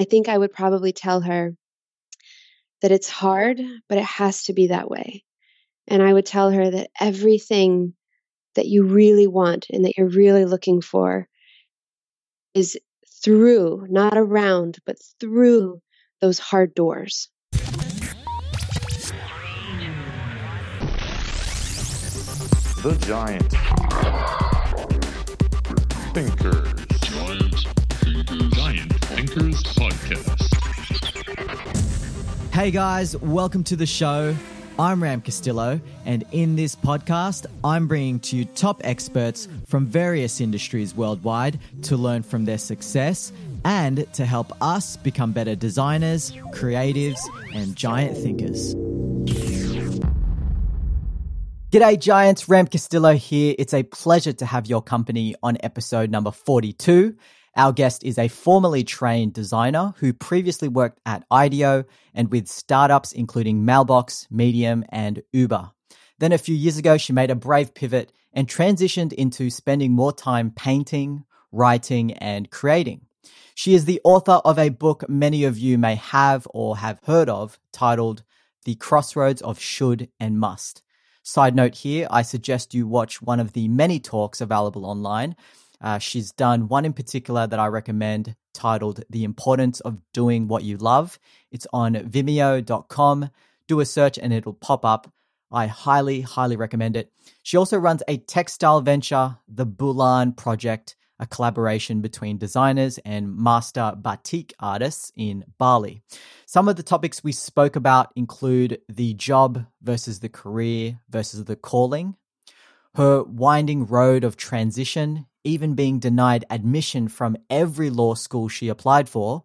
I think I would probably tell her that it's hard, but it has to be that way. And I would tell her that everything that you really want and that you're really looking for is through, not around, but through those hard doors. The Giant Thinkers. Podcast. Hey guys, welcome to the show. I'm Ram Castillo, and in this podcast, I'm bringing to you top experts from various industries worldwide to learn from their success and to help us become better designers, creatives, and giant thinkers. G'day, Giants. Ram Castillo here. It's a pleasure to have your company on episode number 42. Our guest is a formerly trained designer who previously worked at IDEO and with startups including Mailbox, Medium, and Uber. Then a few years ago, she made a brave pivot and transitioned into spending more time painting, writing, and creating. She is the author of a book many of you may have or have heard of titled The Crossroads of Should and Must. Side note here, I suggest you watch one of the many talks available online. Uh, she's done one in particular that I recommend titled The Importance of Doing What You Love. It's on vimeo.com. Do a search and it'll pop up. I highly, highly recommend it. She also runs a textile venture, the Bulan Project, a collaboration between designers and master batik artists in Bali. Some of the topics we spoke about include the job versus the career versus the calling, her winding road of transition, even being denied admission from every law school she applied for,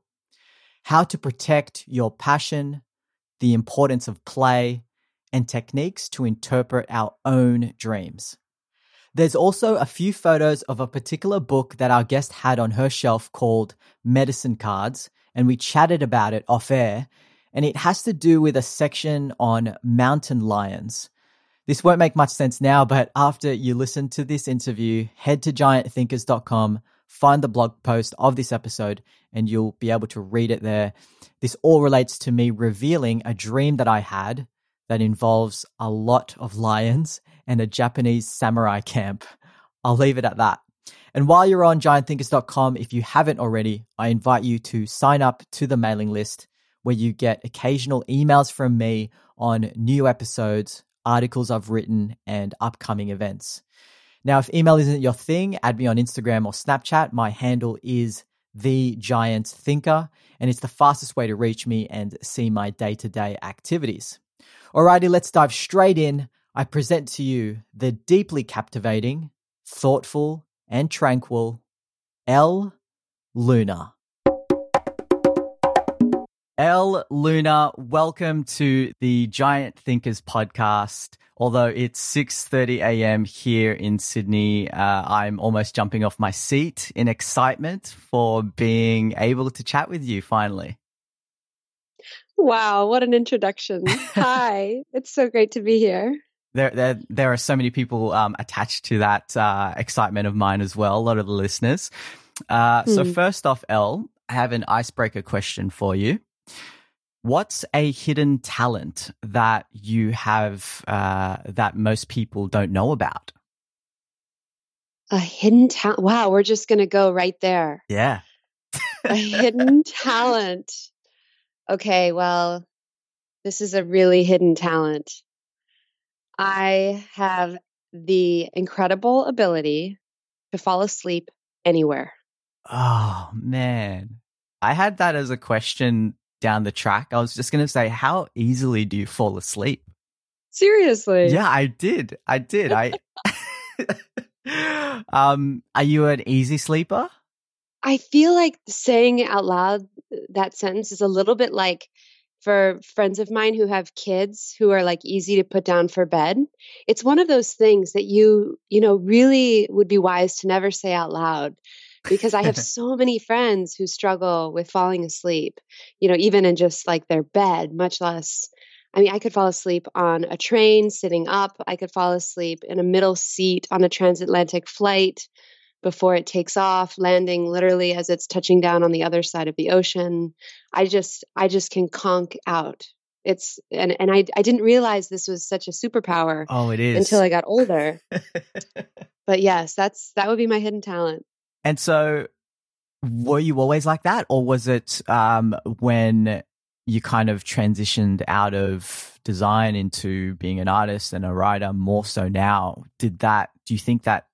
how to protect your passion, the importance of play, and techniques to interpret our own dreams. There's also a few photos of a particular book that our guest had on her shelf called Medicine Cards, and we chatted about it off air. And it has to do with a section on mountain lions. This won't make much sense now, but after you listen to this interview, head to giantthinkers.com, find the blog post of this episode, and you'll be able to read it there. This all relates to me revealing a dream that I had that involves a lot of lions and a Japanese samurai camp. I'll leave it at that. And while you're on giantthinkers.com, if you haven't already, I invite you to sign up to the mailing list where you get occasional emails from me on new episodes, articles I've written, and upcoming events. Now, if email isn't your thing, add me on Instagram or Snapchat. My handle is the Giant Thinker, and it's the fastest way to reach me and see my day to day activities. Alrighty, let's dive straight in. I present to you the deeply captivating, thoughtful, and tranquil Elle Luna. Elle Luna, welcome to the Giant Thinkers podcast. Although it's 6:30 a.m. here in Sydney, uh, I'm almost jumping off my seat in excitement for being able to chat with you finally. Wow, what an introduction. Hi, it's so great to be here. There, there, there are so many people um, attached to that uh, excitement of mine as well. A lot of the listeners. Uh, So, Hmm. first off, Elle, I have an icebreaker question for you. What's a hidden talent that you have uh, that most people don't know about? A hidden talent. Wow, we're just going to go right there. Yeah. A hidden talent. Okay, well, this is a really hidden talent. I have the incredible ability to fall asleep anywhere. Oh man, I had that as a question down the track. I was just going to say, how easily do you fall asleep? Seriously. Yeah, I did. I did. I. um, are you an easy sleeper? I feel like saying it out loud, that sentence is a little bit like for friends of mine who have kids who are like easy to put down for bed. It's one of those things that you, you know, really would be wise to never say out loud because I have so many friends who struggle with falling asleep, you know, even in just like their bed, much less. I mean, I could fall asleep on a train sitting up. I could fall asleep in a middle seat on a transatlantic flight. before it takes off, landing literally as it's touching down on the other side of the ocean. I just I just can conk out. It's and and I I didn't realize this was such a superpower Oh, it is. until I got older. but yes, that's that would be my hidden talent. And so, were you always like that, or was it um, when you kind of transitioned out of design into being an artist and a writer more so now? Did that? Do you think that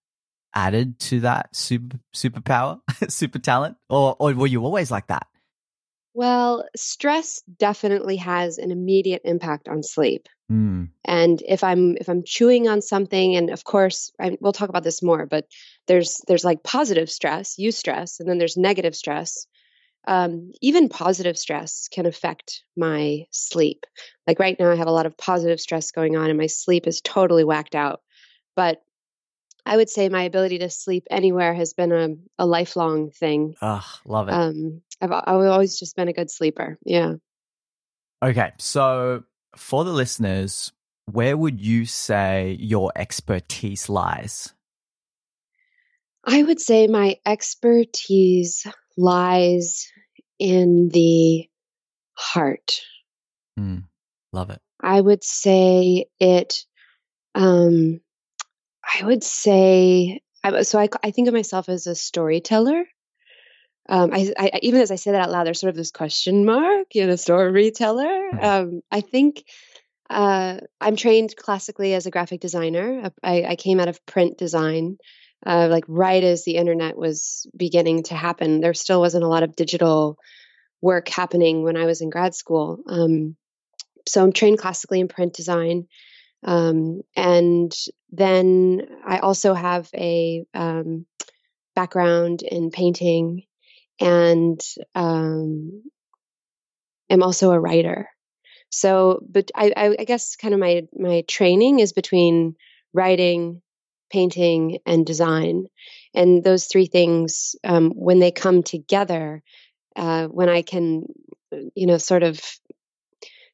added to that super superpower, super talent, or or were you always like that? Well, stress definitely has an immediate impact on sleep. Mm. and if i'm if i'm chewing on something and of course I, we'll talk about this more but there's there's like positive stress eustress and then there's negative stress um, even positive stress can affect my sleep like right now i have a lot of positive stress going on and my sleep is totally whacked out but i would say my ability to sleep anywhere has been a, a lifelong thing Ugh, love it. um, I've, I've always just been a good sleeper yeah Okay, so for the listeners, where would you say your expertise lies? I would say my expertise lies in the heart. Mm, love it. I would say it, um, I would say, I, so I, I think of myself as a storyteller. Um, I, I, even as I say that out loud, there's sort of this question mark, you know, storyteller. Mhm. Um, I think uh, I'm trained classically as a graphic designer. I, I came out of print design, uh, like right as the internet was beginning to happen. There still wasn't a lot of digital work happening when I was in grad school. Um, so I'm trained classically in print design. Um, and then I also have a um, background in painting and um, am also a writer. So, but I, I, guess kind of my my training is between writing, painting, and design, and those three things um, when they come together, uh, when I can, you know, sort of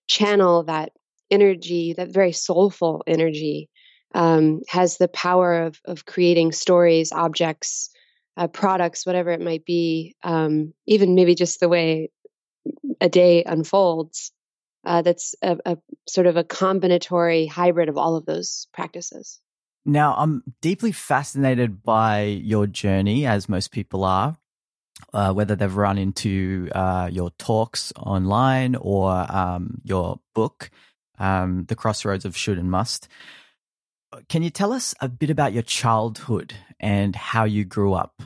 channel that energy, that very soulful energy, um, has the power of of creating stories, objects, uh, products, whatever it might be, um, even maybe just the way a day unfolds. Uh, that's a, a sort of a combinatory hybrid of all of those practices. Now, I'm deeply fascinated by your journey, as most people are, uh, whether they've run into uh, your talks online or um, your book, um, The Crossroads of Should and Must. Can you tell us a bit about your childhood and how you grew up?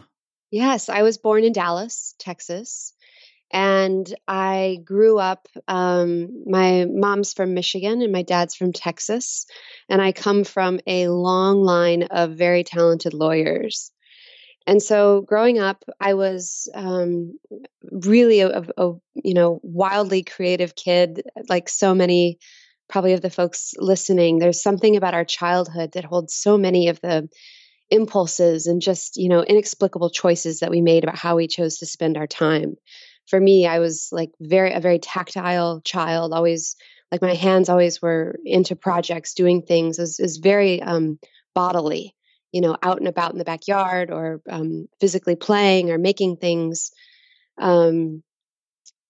Yes, I was born in Dallas, Texas. And I grew up, um, my mom's from Michigan and my dad's from Texas. And I come from a long line of very talented lawyers. And so growing up, I was um, really a, a, you know, wildly creative kid, like so many probably of the folks listening. There's something about our childhood that holds so many of the impulses and just, you know, inexplicable choices that we made about how we chose to spend our time for me, I was like very a very tactile child. Always like my hands always were into projects, doing things. Is very um, bodily, you know, out and about in the backyard or um, physically playing or making things. Um,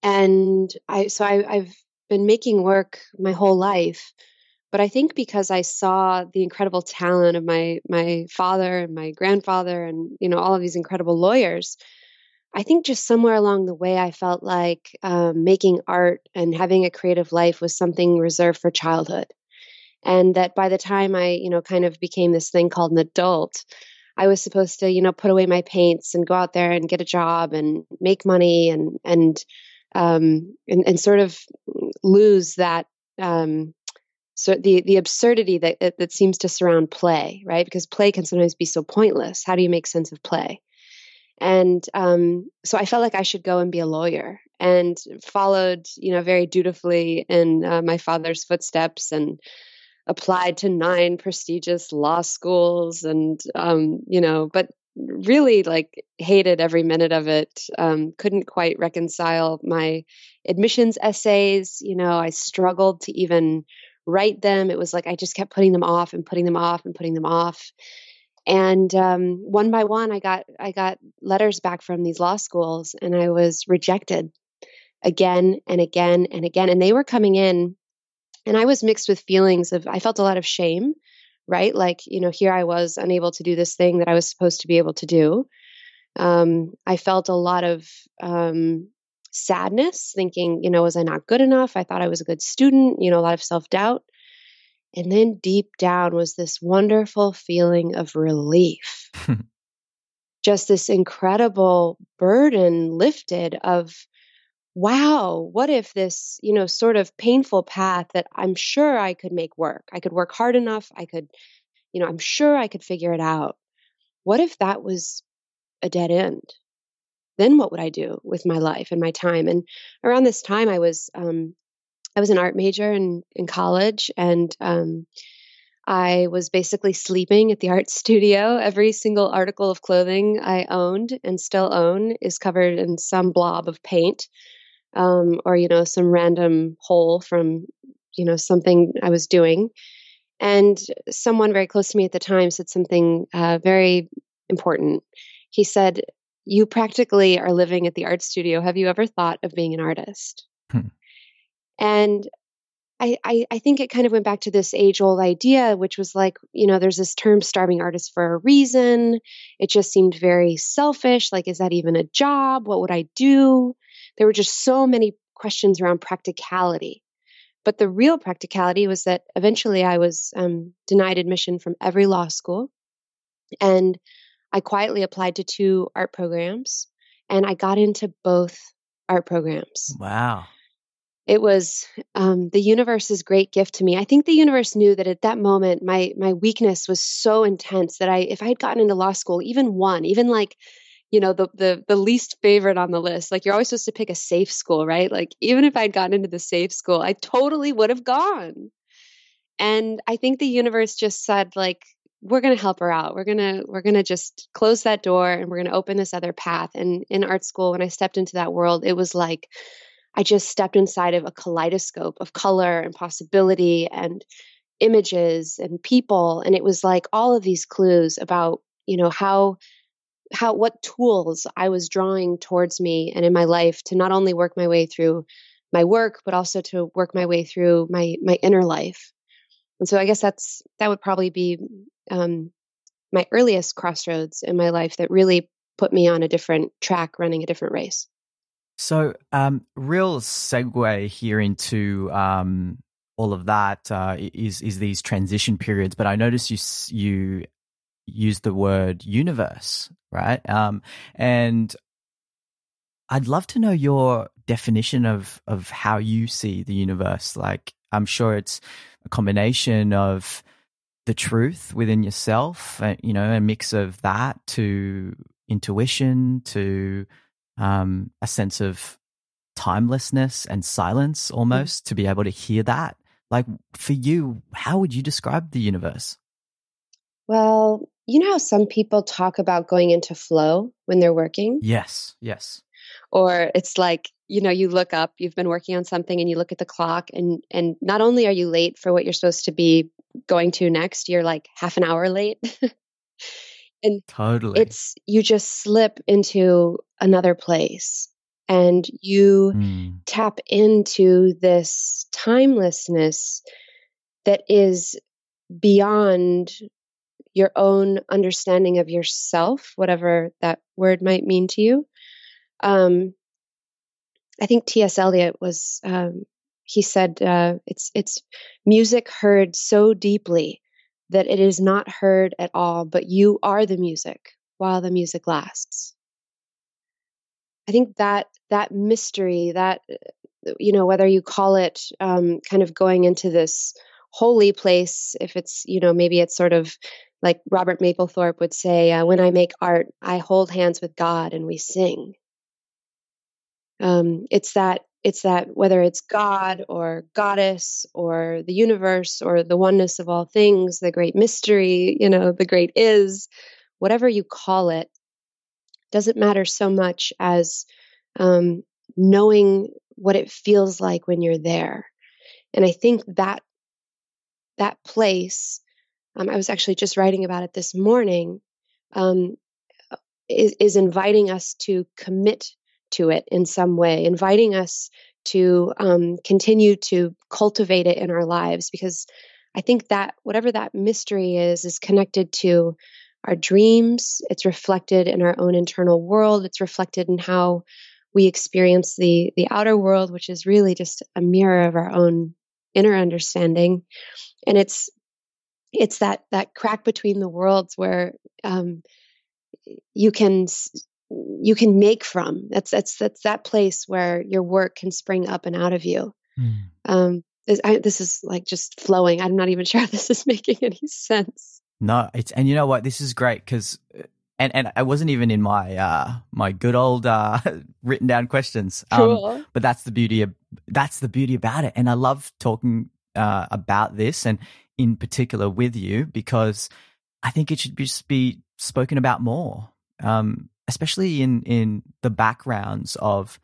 and I so I, I've been making work my whole life, but I think because I saw the incredible talent of my my father and my grandfather and you know all of these incredible lawyers. I think just somewhere along the way, I felt like um, making art and having a creative life was something reserved for childhood. And that by the time I, you know, kind of became this thing called an adult, I was supposed to, you know, put away my paints and go out there and get a job and make money and and um, and, and sort of lose that um, so the the absurdity that that seems to surround play, right? Because play can sometimes be so pointless. How do you make sense of play? And um, so I felt like I should go and be a lawyer and followed, you know, very dutifully in uh, my father's footsteps and applied to nine prestigious law schools and, um, you know, but really like hated every minute of it. Um, couldn't quite reconcile my admissions essays. You know, I struggled to even write them. It was like I just kept putting them off and putting them off and putting them off And um, one by one, I got I got letters back from these law schools, and I was rejected again and again and again. And they were coming in, and I was mixed with feelings of I felt a lot of shame, right? Like you know, here I was unable to do this thing that I was supposed to be able to do. Um, I felt a lot of um, sadness, thinking, you know, was I not good enough? I thought I was a good student. You know, a lot of self doubt. And then deep down was this wonderful feeling of relief. Just this incredible burden lifted of, wow, what if this, you know, sort of painful path that I'm sure I could make work? I could work hard enough. I could, you know, I'm sure I could figure it out. What if that was a dead end? Then what would I do with my life and my time? And around this time, I was um, I was an art major in, in college and um, I was basically sleeping at the art studio. Every single article of clothing I owned and still own is covered in some blob of paint um, or, you know, some random hole from, you know, something I was doing. And someone very close to me at the time said something uh, very important. He said, You practically are living at the art studio. Have you ever thought of being an artist? Hmm. And I, I, I think it kind of went back to this age old idea, which was like, you know, there's this term starving artist for a reason. It just seemed very selfish. Like, is that even a job? What would I do? There were just so many questions around practicality. But the real practicality was that eventually I was um, denied admission from every law school. And I quietly applied to two art programs and I got into both art programs. Wow it was um, the universe's great gift to me. I think the universe knew that at that moment my my weakness was so intense that I if I had gotten into law school, even one, even like you know the the the least favorite on the list, like you're always supposed to pick a safe school, right? Like even if I'd gotten into the safe school, I totally would have gone. And I think the universe just said like we're going to help her out. We're going to we're going to just close that door and we're going to open this other path. And in art school when I stepped into that world, it was like I just stepped inside of a kaleidoscope of color and possibility and images and people and it was like all of these clues about you know how how what tools I was drawing towards me and in my life to not only work my way through my work but also to work my way through my my inner life and so I guess that's that would probably be um, my earliest crossroads in my life that really put me on a different track running a different race so, um, real segue here into um, all of that uh, is is these transition periods. But I notice you you use the word universe, right? Um, and I'd love to know your definition of of how you see the universe. Like, I'm sure it's a combination of the truth within yourself, uh, you know, a mix of that to intuition to um, a sense of timelessness and silence mm-hmm. almost mm-hmm. to be able to hear that. Like for you, how would you describe the universe? Well, you know how some people talk about going into flow when they're working? Yes, yes. Or it's like, you know, you look up, you've been working on something and you look at the clock and and not only are you late for what you're supposed to be going to next, you're like half an hour late. and totally it's you just slip into another place and you mm. tap into this timelessness that is beyond your own understanding of yourself whatever that word might mean to you um, i think T.S. Eliot was um, he said uh, it's it's music heard so deeply that it is not heard at all, but you are the music while the music lasts. I think that that mystery, that you know, whether you call it um, kind of going into this holy place, if it's you know maybe it's sort of like Robert Mapplethorpe would say, uh, "When I make art, I hold hands with God and we sing." Um, it's that it's that whether it's God or goddess or the universe or the oneness of all things, the great mystery, you know, the great is, whatever you call it, doesn't matter so much as um, knowing what it feels like when you're there. And I think that that place um, I was actually just writing about it this morning, um, is, is inviting us to commit to it in some way, inviting us to um, continue to cultivate it in our lives because I think that whatever that mystery is, is connected to our dreams. It's reflected in our own internal world. It's reflected in how we experience the the outer world, which is really just a mirror of our own inner understanding. And it's it's that that crack between the worlds where um, you can you can make from. That's that's that's that place where your work can spring up and out of you. Mm. Um, this, I, this is like just flowing. I'm not even sure if this is making any sense. No, it's and you know what? This is great because and and I wasn't even in my uh my good old uh written down questions. Um, cool. But that's the beauty of that's the beauty about it, and I love talking uh about this and in particular with you because I think it should just be spoken about more. Um, especially in in the backgrounds of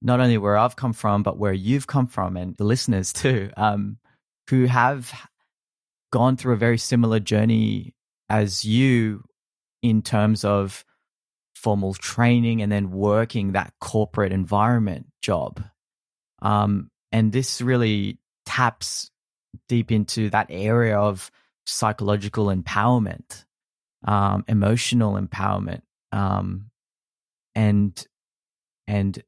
not only where I've come from, but where you've come from, and the listeners too, um, who have gone through a very similar journey as you in terms of formal training and then working that corporate environment job. Um, and this really taps deep into that area of psychological empowerment, um, emotional empowerment, um, and and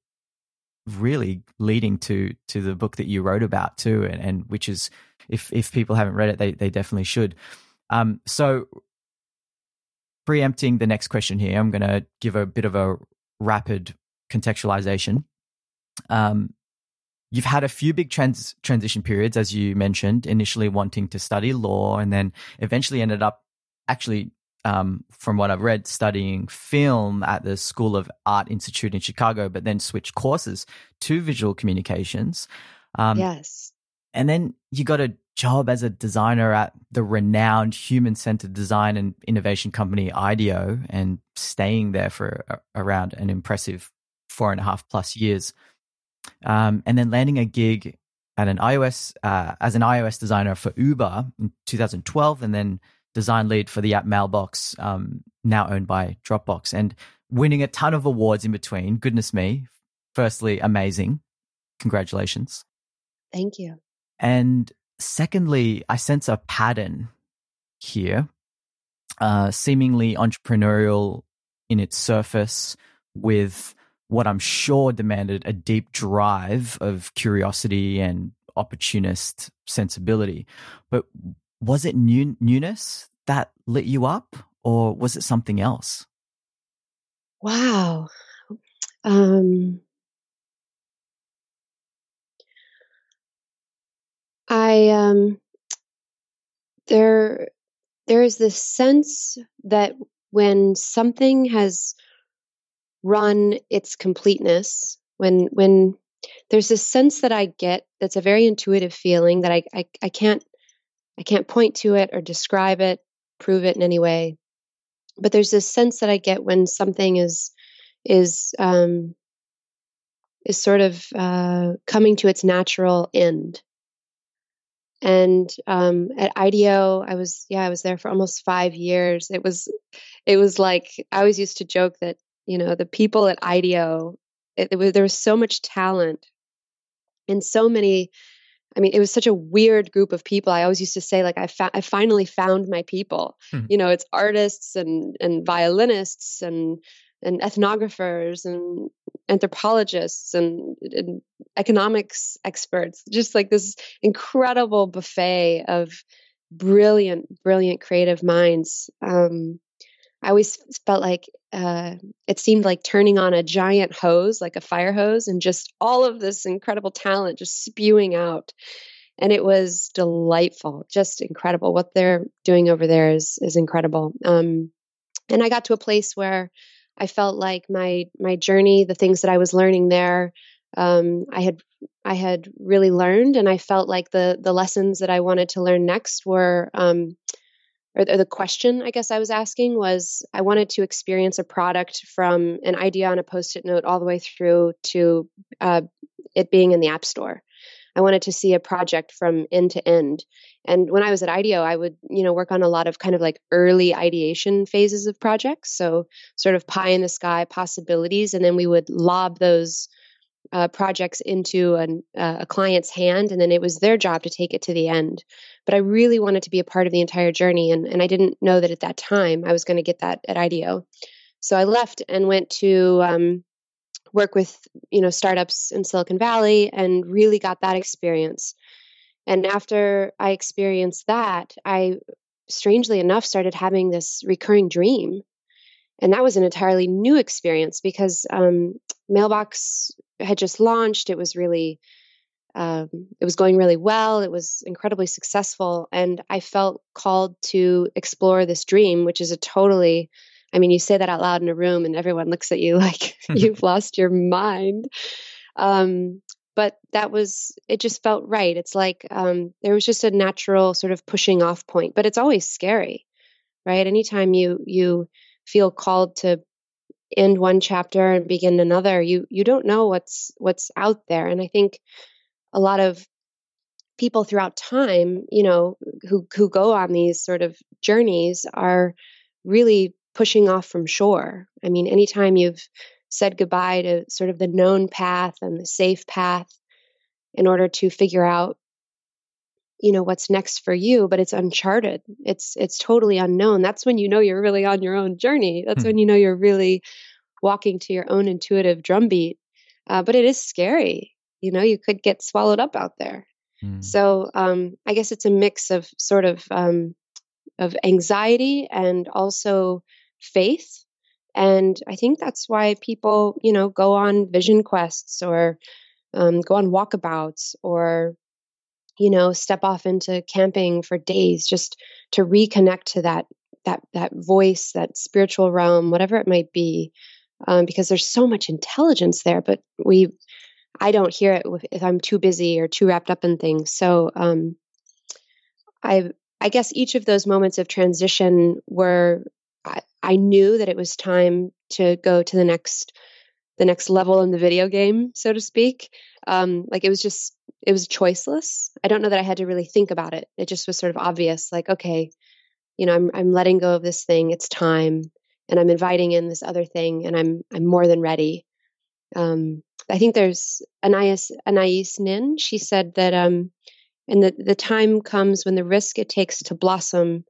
really leading to to the book that you wrote about too, and, and which is if if people haven't read it, they they definitely should. Um, so preempting the next question here, I'm going to give a bit of a rapid contextualization. Um, you've had a few big trans- transition periods, as you mentioned, initially wanting to study law and then eventually ended up actually um, from what I've read, studying film at the School of Art Institute in Chicago, but then switched courses to visual communications. Um, yes. And then you got a job as a designer at the renowned human centered design and innovation company IDEO and staying there for a, around an impressive four and a half plus years. Um, and then landing a gig at an iOS uh, as an iOS designer for Uber in 2012, and then design lead for the app Mailbox, um, now owned by Dropbox, and winning a ton of awards in between. Goodness me. Firstly, amazing. Congratulations. Thank you. And secondly, I sense a pattern here, uh, seemingly entrepreneurial in its surface, with what I'm sure demanded a deep drive of curiosity and opportunist sensibility. But was it new, newness that lit you up, or was it something else? Wow. Um, I um, there there is this sense that when something has run its completeness, when when there's this sense that I get that's a very intuitive feeling that I, I, I can't I can't point to it or describe it, prove it in any way. But there's this sense that I get when something is is um, is sort of uh, coming to its natural end. And um, at IDEO, I was yeah, I was there for almost five years. It was it was like I always used to joke that you know the people at IDEO, it, it was, there was so much talent and so many I mean, it was such a weird group of people. I always used to say, like, I, fa- I finally found my people. Mm-hmm. You know, it's artists and and violinists and and ethnographers and anthropologists and, and economics experts. Just like this incredible buffet of brilliant, brilliant creative minds. Um, I always felt like uh, it seemed like turning on a giant hose, like a fire hose, and just all of this incredible talent just spewing out. And it was delightful, just incredible. What they're doing over there is is incredible. Um, and I got to a place where I felt like my my journey, the things that I was learning there, um, I had I had really learned, and I felt like the the lessons that I wanted to learn next were um, or the question I guess I was asking was I wanted to experience a product from an idea on a post it note all the way through to uh, it being in the App Store. I wanted to see a project from end to end. And when I was at IDEO, I would, you know, work on a lot of kind of like early ideation phases of projects. So sort of pie in the sky possibilities. And then we would lob those uh, projects into an, uh, a client's hand, and then it was their job to take it to the end. But I really wanted to be a part of the entire journey, and, and I didn't know that at that time I was going to get that at IDEO. So I left and went to um, work with you know startups in Silicon Valley, and really got that experience. And after I experienced that, I strangely enough started having this recurring dream and that was an entirely new experience because um, mailbox had just launched. It was really um, it was going really well. It was incredibly successful. And i felt called to explore this dream which is a totally i mean you say that out loud in a room and everyone looks at you like you've lost your mind. Um, but that was it just felt right. It's like um, there was just a natural sort of pushing off point but it's always scary right? Anytime you you feel called to end one chapter and begin another you you don't know what's what's out there. And i think a lot of people throughout time you know who who go on these sort of journeys are really pushing off from shore. I mean anytime you've said goodbye to sort of the known path and the safe path in order to figure out you know what's next for you but it's uncharted. It's it's totally unknown. That's when you know you're really on your own journey. That's hmm. when you know you're really walking to your own intuitive drumbeat. Uh, but it is scary. You know you could get swallowed up out there. Hmm. so um, i guess it's a mix of sort of um, of anxiety and also faith. And i think that's why people you know go on vision quests or um, go on walkabouts or you know, step off into camping for days just to reconnect to that that that voice, that spiritual realm, whatever it might be, um, because there's so much intelligence there, but we, I don't hear it if I'm too busy or too wrapped up in things. So, um, I I guess each of those moments of transition were I, I knew that it was time to go to the next the next level in the video game, so to speak. Um, like it was just it was choiceless. I don't know that I had to really think about it. It just was sort of obvious, like, okay, you know, I'm I'm letting go of this thing. It's time, and I'm inviting in this other thing, and I'm I'm more than ready. Um, I think there's Anais Anais Nin. She said that, um, and the the time comes when the risk it takes to blossom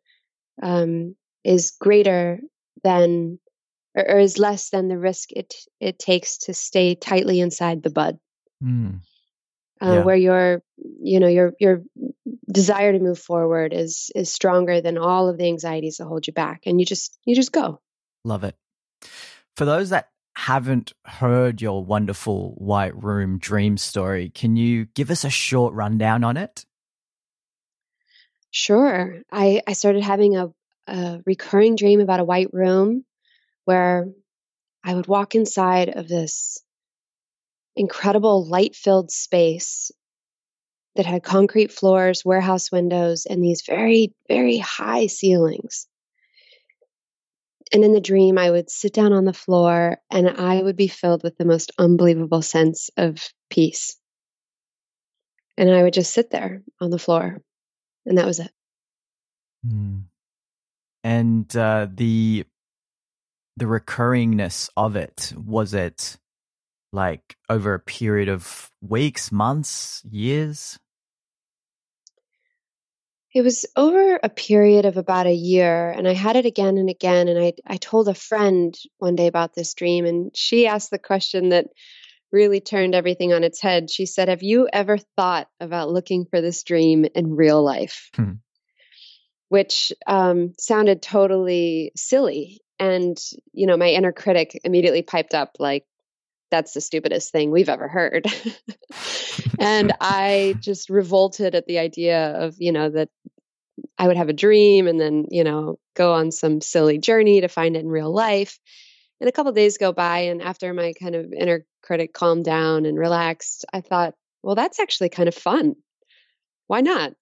um, is greater than or, or, is less than the risk it it takes to stay tightly inside the bud. Mm uh, yeah. where your you know your your desire to move forward is is stronger than all of the anxieties that hold you back and you just you just go. Love it. For those that haven't heard your wonderful white room dream story can you give us a short rundown on it? Sure. I i started having a, a recurring dream about a white room where i would walk inside of this incredible light filled space that had concrete floors, warehouse windows, and these very, very high ceilings. And in the dream, I would sit down on the floor and I would be filled with the most unbelievable sense of peace. And I would just sit there on the floor, and that was it. Mm. And uh, the the recurringness of it was it like over a period of weeks, months, years? It was over a period of about a year, and I had it again and again. And I, I told a friend one day about this dream, and she asked the question that really turned everything on its head. She said, Have you ever thought about looking for this dream in real life? Hmm. Which um, sounded totally silly. And, you know, my inner critic immediately piped up, like, that's the stupidest thing we've ever heard. and I just revolted at the idea of, you know, that I would have a dream and then, you know, go on some silly journey to find it in real life. And a couple days go by, and after my kind of inner critic calmed down and relaxed, I thought, well, that's actually kind of fun. Why not?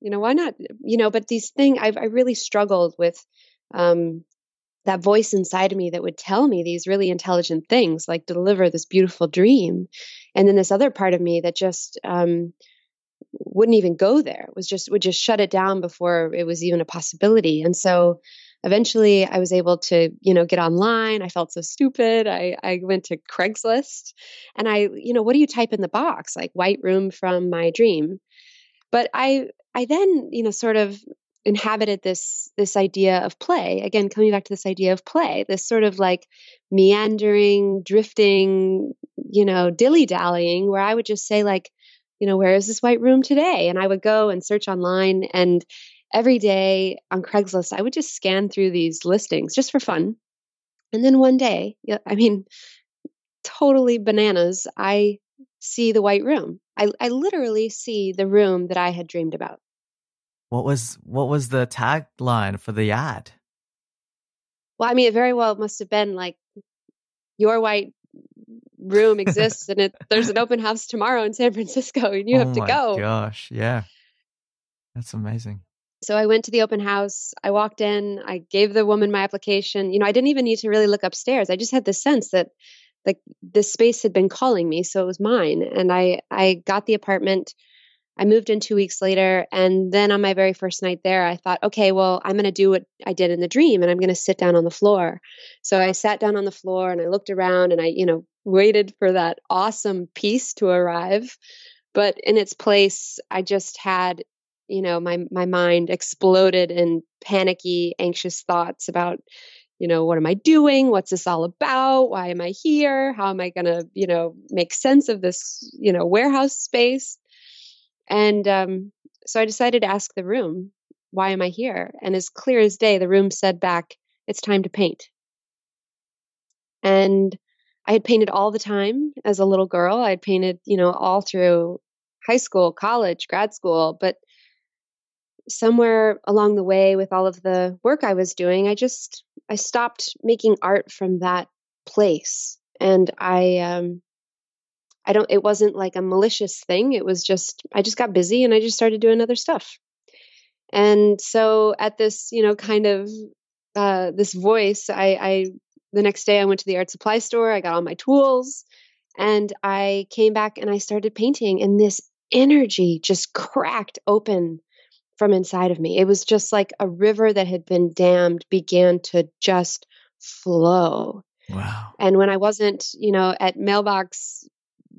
You know, why not? You know, but these things, I've, I really struggled with um, that voice inside of me that would tell me these really intelligent things, like deliver this beautiful dream. And then this other part of me that just um, wouldn't even go there. Was just would just shut it down before it was even a possibility. And so eventually I was able to, you know, get online. I felt so stupid. I, I went to Craigslist and I, you know, what do you type in the box? Like white room from my dream. But I I then, you know, sort of inhabited this this idea of play. Again coming back to this idea of play this sort of like meandering drifting you know dilly dallying where i would just say like you know where is this white room today? And i would go and search online and every day on craigslist i would just scan through these listings just for fun. And then one day i mean totally bananas i see the white room. I, I literally see the room that i had dreamed about what was what was the tagline for the ad? Well, I mean, it very well must have been like your white room exists and it there's an open house tomorrow in San Francisco and you oh have to go. Gosh, yeah. That's amazing. So I went to the open house. I walked in. I gave the woman my application. You know, I didn't even need to really look upstairs. I just had the sense that like this space had been calling me, so it was mine. And I I got the apartment. I moved in two weeks later. And then on my very first night there, I thought, okay, well, I'm going to do what I did in the dream and I'm going to sit down on the floor. So I sat down on the floor and I looked around and I, you know, waited for that awesome peace to arrive. But in its place, I just had, you know, my, my mind exploded in panicky, anxious thoughts about, you know, what am I doing? What's this all about? Why am I here? How am I going to, you know, make sense of this, you know, warehouse space? And um, so I decided to ask the room, why am I here? And as clear as day, the room said back, it's time to paint. And I had painted all the time as a little girl. I had painted, you know, all through high school, college, grad school. But somewhere along the way with all of the work I was doing, I just, I stopped making art from that place. And I, um, I don't, it wasn't like a malicious thing. It was just, I just got busy and I just started doing other stuff. And so at this, you know, kind of, uh, this voice, I, I, the next day I went to the art supply store, I got all my tools and I came back and I started painting and this energy just cracked open from inside of me. It was just like a river that had been dammed began to just flow. Wow. And when I wasn't, you know, at mailbox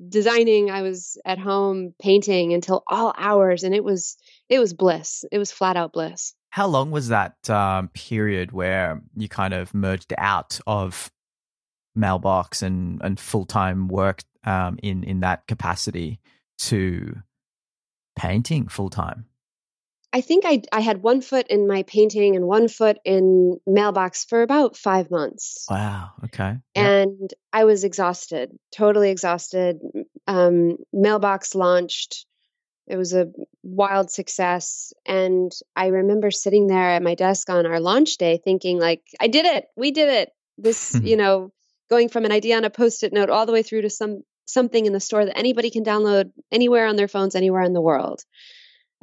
designing i was at home painting until all hours and it was it was bliss. It was flat out bliss. How long was that um, period where you kind of merged out of mailbox and and full-time work um, in in that capacity to painting full-time I think I I had one foot in my painting and one foot in mailbox for about five months. Wow. Okay. And I was exhausted, totally exhausted. Um, mailbox launched. It was a wild success, and I remember sitting there at my desk on our launch day, thinking like, "I did it. We did it." This, you know, going from an idea on a post-it note all the way through to some something in the store that anybody can download anywhere on their phones, anywhere in the world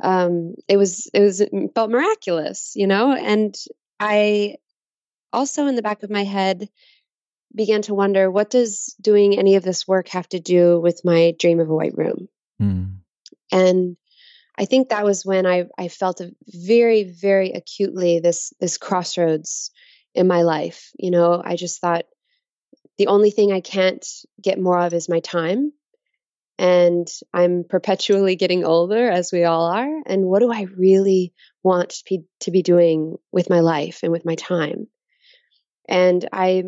um, it was it was it felt miraculous, you know. And I also in the back of my head began to wonder what does doing any of this work have to do with my dream of a white room? Mm. And I think that was when I I felt very very acutely this this crossroads in my life. You know, I just thought the only thing I can't get more of is my time and I'm perpetually getting older as we all are. And what do I really want to be, to be doing with my life and with my time? And I,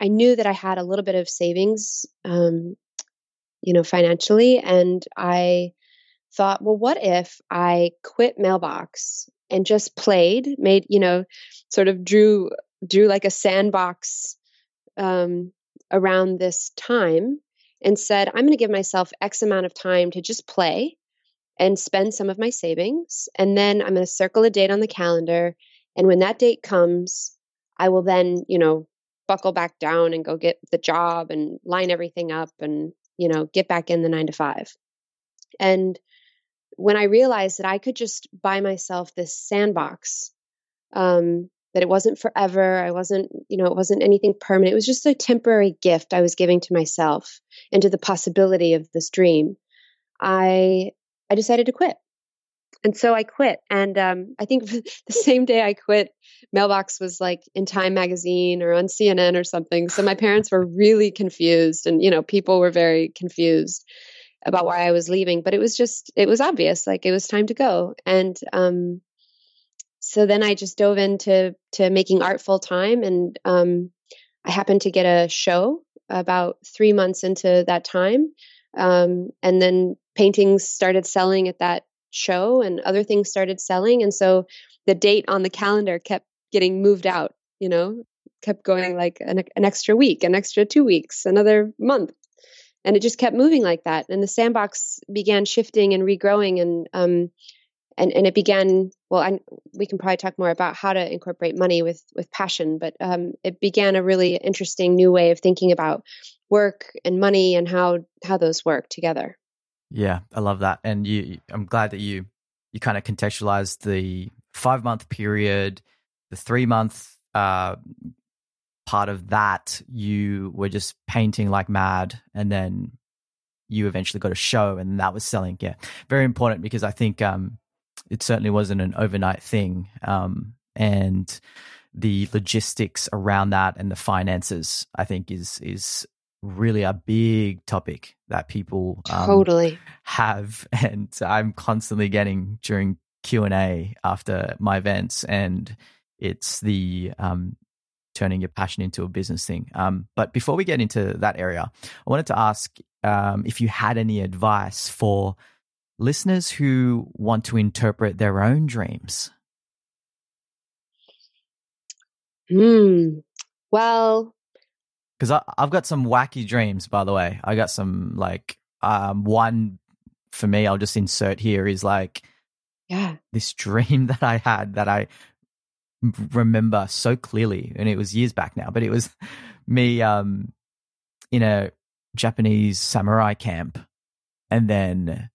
I knew that I had a little bit of savings, um, you know, financially. And I thought, well, what if I quit mailbox and just played, made, you know, sort of drew, drew like a sandbox, um, around this time and said, I'm going to give myself X amount of time to just play and spend some of my savings. And then I'm going to circle a date on the calendar. And when that date comes, I will then, you know, buckle back down and go get the job and line everything up and, you know, get back in the nine to five. And when I realized that I could just buy myself this sandbox um, that it wasn't forever. I wasn't, you know, it wasn't anything permanent. It was just a temporary gift I was giving to myself and to the possibility of this dream. I I decided to quit. and so I quit. And um, I think the same day I quit, Mailbox was like in Time Magazine or on CNN or something. So my parents were really confused, and you know, people were very confused about why I was leaving. But it was just, it was obvious, like it was time to go. And um, so then I just dove into to making art full time, and um, I happened to get a show about three months into that time. Um, and then paintings started selling at that show and other things started selling and so the date on the calendar kept getting moved out you know kept going like an, an extra week an extra two weeks another month and it just kept moving like that and the sandbox began shifting and regrowing and um and and it began well I, we can probably talk more about how to incorporate money with with passion but um it began a really interesting new way of thinking about work and money and how how those work together yeah, I love that, and you. I'm glad that you you kind of contextualized the five month period, the three month uh, part of that. You were just painting like mad, and then you eventually got a show, and that was selling. Yeah, very important because I think um, it certainly wasn't an overnight thing, um, and the logistics around that and the finances, I think, is is really a big topic that people um, totally have, and I'm constantly getting during Q and A after my events, and it's the um, turning your passion into a business thing. Um, but before we get into that area, I wanted to ask um, if you had any advice for listeners who want to interpret their own dreams. Hmm. Well, because I've got some wacky dreams, by the way. I got some like um, one for me. I'll just insert here is like, yeah, this dream that I had that I remember so clearly, and it was years back now, but it was me um, in a Japanese samurai camp, and then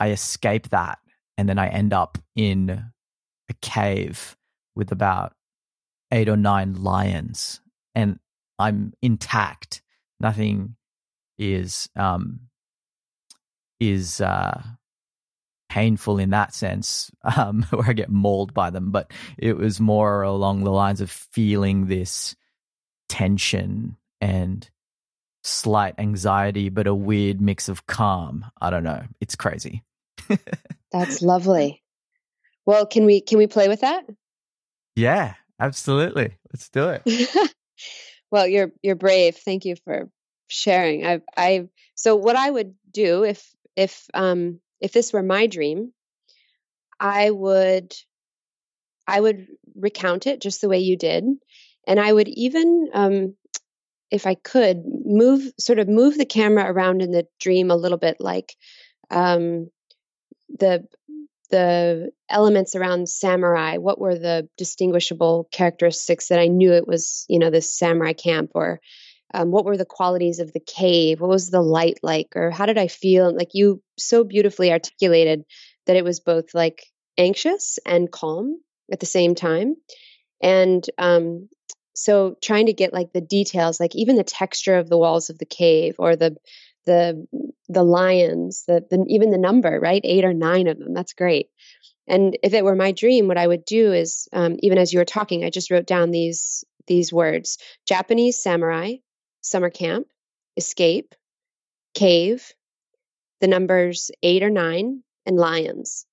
I escape that, and then I end up in a cave with about eight or nine lions, and I'm intact. Nothing is um, is uh, painful in that sense, um, where I get mauled by them. But it was more along the lines of feeling this tension and slight anxiety, but a weird mix of calm. I don't know. It's crazy. That's lovely. Well, can we can we play with that? Yeah, absolutely. Let's do it. Well, you're you're brave. Thank you for sharing. I I so what I would do if if um if this were my dream, I would I would recount it just the way you did, and I would even um if I could move sort of move the camera around in the dream a little bit like um the the elements around samurai what were the distinguishable characteristics that i knew it was you know this samurai camp or um, what were the qualities of the cave? What was the light like? Or how did i feel? Like you so beautifully articulated that it was both like anxious and calm at the same time. And um, so trying to get like the details like even the texture of the walls of the cave or the the the lions, the, the even the number, right? Eight or nine of them. That's great. And if it were my dream, what I would do is, um, even as you were talking, I just wrote down these these words: Japanese samurai, summer camp, escape, cave, the numbers eight or nine, and lions.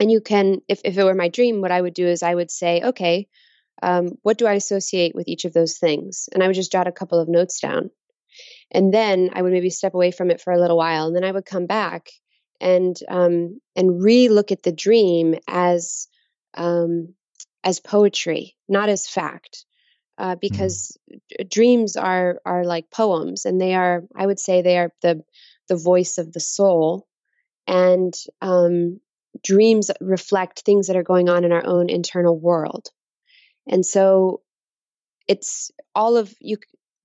And you can, if if it were my dream, what I would do is I would say, okay, um, what do I associate with each of those things? And I would just jot a couple of notes down and then I would maybe step away from it for a little while, and then I would come back and um, and re-look at the dream as um, as poetry, not as fact, uh, because mm. dreams are are like poems, and they are I would say they are the the voice of the soul, and um, dreams reflect things that are going on in our own internal world, and so it's all of you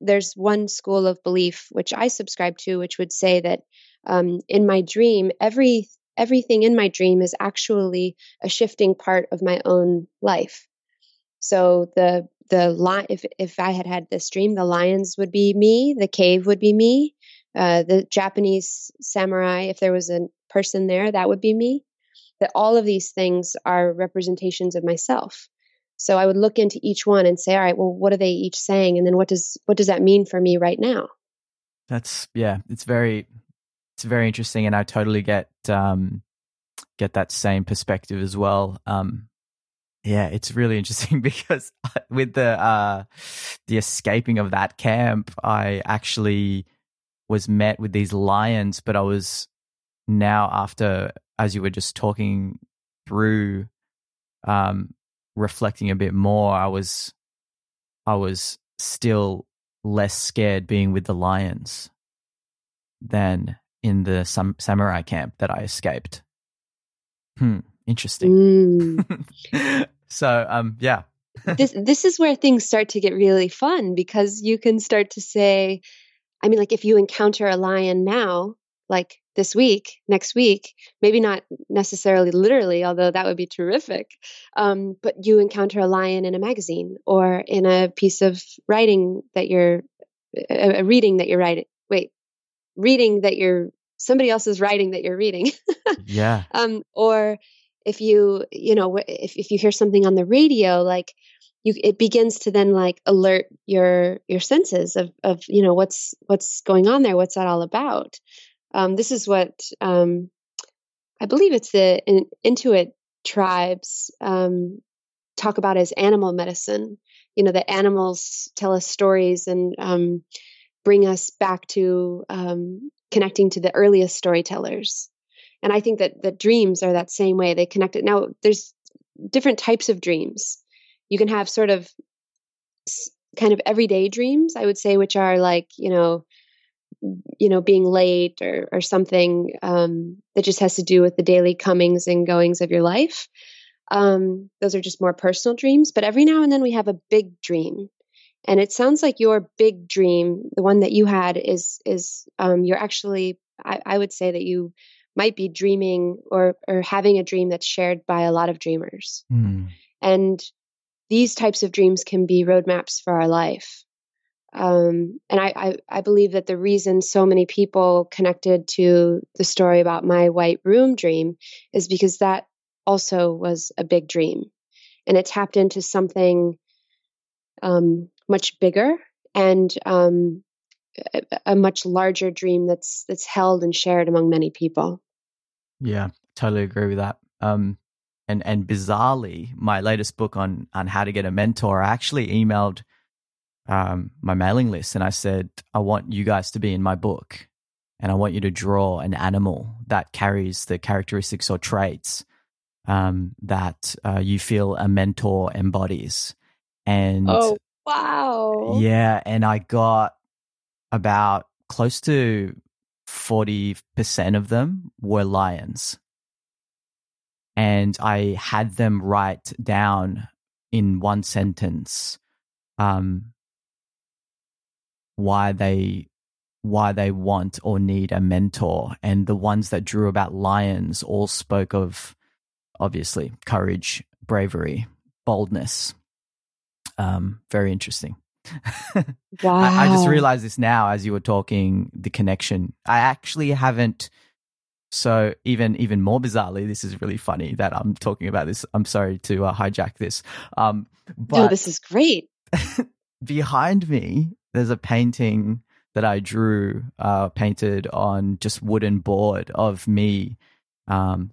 there's one school of belief which I subscribe to, which would say that um, in my dream, every everything in my dream is actually a shifting part of my own life. So the the li- if if I had had this dream, the lions would be me, the cave would be me, uh, the Japanese samurai, if there was a person there, that would be me, that all of these things are representations of myself. So I would look into each one and say, all right, well, what are they each saying? And then what does what does that mean for me right now? That's yeah, it's very it's very interesting and I totally get um get that same perspective as well. Um yeah, it's really interesting because with the uh the escaping of that camp, I actually was met with these lions, but I was now after as you were just talking through um reflecting a bit more, I was I was still less scared being with the lions than in the sam- samurai camp that I escaped. Hmm, interesting. Mm. so, um, yeah. this this is where things start to get really fun because you can start to say, I mean, like if you encounter a lion now, like this week, next week, maybe not necessarily literally, although that would be terrific. Um, but you encounter a lion in a magazine or in a piece of writing that you're, a, a reading that you're writing. Wait, reading that you're, somebody else is writing that you're reading. yeah. Um, or if you, you know, if, if you hear something on the radio, like, you, it begins to then like alert your your senses of of you know what's what's going on there what's that all about um, this is what um, I believe it's the in, tribes um, talk about as animal medicine. You know, the animals tell us stories and um, bring us back to um, connecting to the earliest storytellers. And I think that the dreams are that same way. They connect it. Now, there's different types of dreams. You can have sort of kind of everyday dreams, I would say, which are like, you know, you know being late or or something um, that just has to do with the daily comings and goings of your life. Um, those are just more personal dreams but every now and then we have a big dream. And it sounds like your big dream the one that you had is is um, you're actually I, I would say that you might be dreaming or or having a dream that's shared by a lot of dreamers. Mm. and these types of dreams can be roadmaps for our life um, and I, I, I, believe that the reason so many people connected to the story about my white room dream is because that also was a big dream. And it tapped into something um, much bigger and um, a, a much larger dream that's that's held and shared among many people. Yeah, totally agree with that. Um, and and bizarrely, my latest book on on how to get a mentor, I actually emailed um, my mailing list and I said, I want you guys to be in my book and I want you to draw an animal that carries the characteristics or traits um, that uh, you feel a mentor embodies. And oh, wow. Yeah. And I got about close to 40% of them were lions. And I had them write down in one sentence um, why they why they want or need a mentor and the ones that drew about lions all spoke of obviously courage bravery boldness um very interesting wow I, I just realized this now as you were talking the connection i actually haven't so even even more bizarrely, this is really funny that I'm talking about this. I'm sorry to uh, hijack this. Um, but no, this is great. behind me there's a painting that I drew, uh, painted on just wooden board of me um,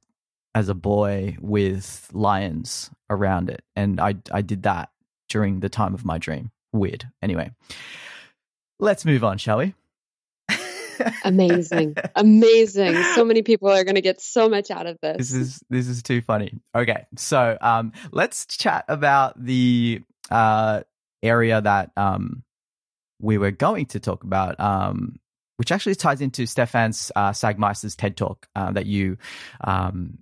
as a boy with lions around it, and I I did that during the time of my dream. Weird. Anyway, let's move on, shall we? amazing amazing so many people are going to get so much out of this this is this is too funny okay so um let's chat about the uh area that um we were going to talk about, um, which actually ties into Stefan's uh, Sagmeister's TED Talk uh, that you um,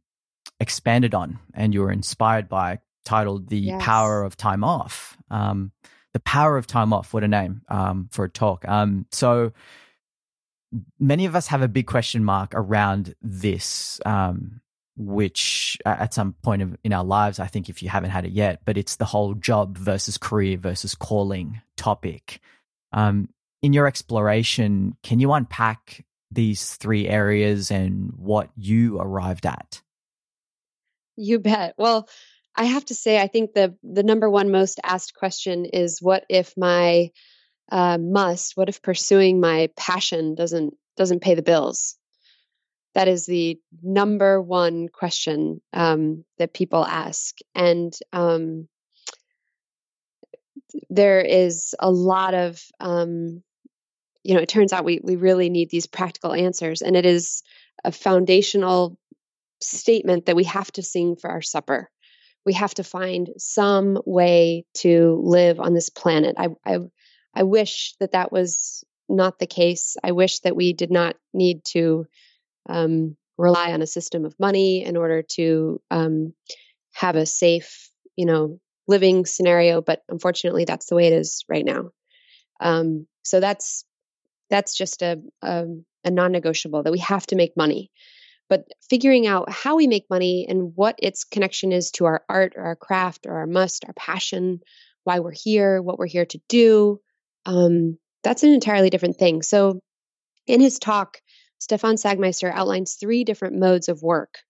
expanded on and you were inspired by, titled "The yes. Power of Time Off." Um, the Power of Time Off. What a name um, for a talk. Um, so many of us have a big question mark around this. Um, which at some point of, in our lives, I think if you haven't had it yet, but it's the whole job versus career versus calling topic. Um, in your exploration, can you unpack these three areas and what you arrived at? You bet. Well, I have to say, I think the the number one most asked question is, what if my uh, must? What if pursuing my passion doesn't doesn't pay the bills? That is the number one question um, that people ask, and um, there is a lot of um, you know. It turns out we we really need these practical answers, and it is a foundational statement that we have to sing for our supper. We have to find some way to live on this planet. I, I, I wish that that was not the case. I wish that we did not need to um, rely on a system of money in order to um, have a safe, you know, living scenario. But unfortunately, that's the way it is right now. Um, so that's that's just a, a, a non-negotiable that we have to make money but figuring out how we make money and what its connection is to our art or our craft or our must, our passion, why we're here, what we're here to do, um, that's an entirely different thing. So, in his talk, Stefan Sagmeister outlines three different modes of work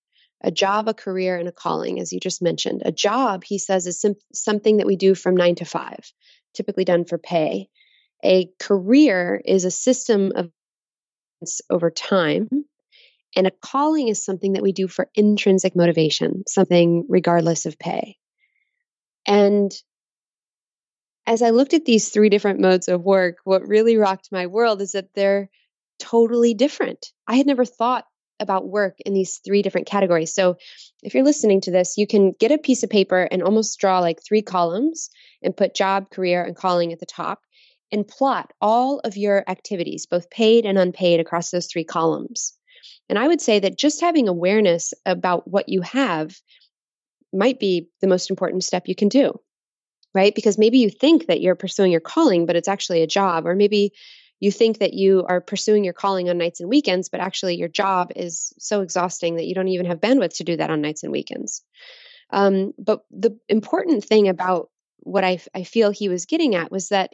a job, a career, and a calling, as you just mentioned. A job, he says, is sim- something that we do from nine to five, typically done for pay. A career is a system of over time and a calling is something that we do for intrinsic motivation, something regardless of pay. And as I looked at these three different modes of work, what really rocked my world is that they're totally different. I had never thought about work in these three different categories. So, if you're listening to this, you can get a piece of paper and almost draw like three columns and put job, career, and calling at the top and plot all of your activities, both paid and unpaid, across those three columns. And I would say that just having awareness about what you have might be the most important step you can do, right? Because maybe you think that you're pursuing your calling, but it's actually a job, or maybe you think that you are pursuing your calling on nights and weekends, but actually your job is so exhausting that you don't even have bandwidth to do that on nights and weekends. Um, but the important thing about what I, I feel he was getting at was that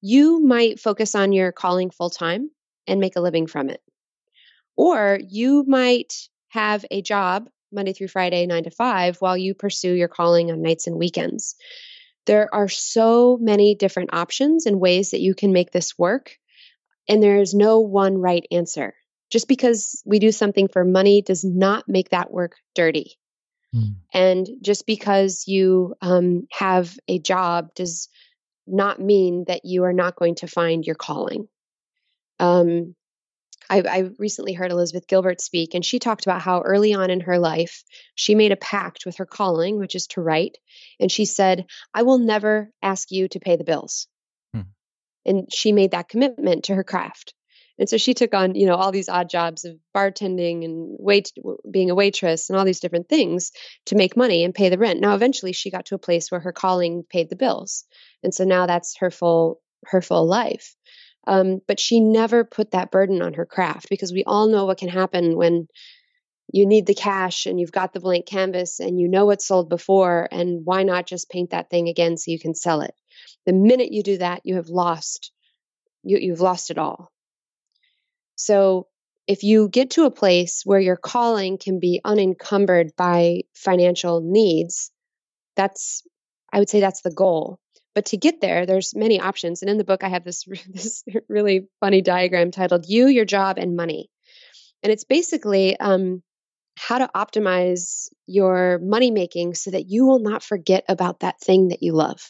you might focus on your calling full time and make a living from it. Or you might have a job Monday through Friday, nine to five, while you pursue your calling on nights and weekends. There are so many different options and ways that you can make this work. And there is no one right answer. Just because we do something for money does not make that work dirty. Mm. And just because you um, have a job does not mean that you are not going to find your calling. Um, I, I, recently heard Elizabeth Gilbert speak, and she talked about how early on in her life, she made a pact with her calling, which is to write. And she said, I will never ask you to pay the bills. Hmm. And she made that commitment to her craft. And so she took on, you know, all these odd jobs of bartending and wait, being a waitress and all these different things to make money and pay the rent. Now, eventually, she got to a place where her calling paid the bills, and so now that's her full her full life. Um, but she never put that burden on her craft because we all know what can happen when you need the cash and you've got the blank canvas and you know what's sold before and why not just paint that thing again so you can sell it? The minute you do that you have lost you, you've lost it all. So if you get to a place where your calling can be unencumbered by financial needs that's i would say that's the goal but to get there, there's many options. And in the book, I have this, this really funny diagram titled You, Your Job, and Money. And it's basically um, how to optimize your money making so that you will not forget about that thing that you love.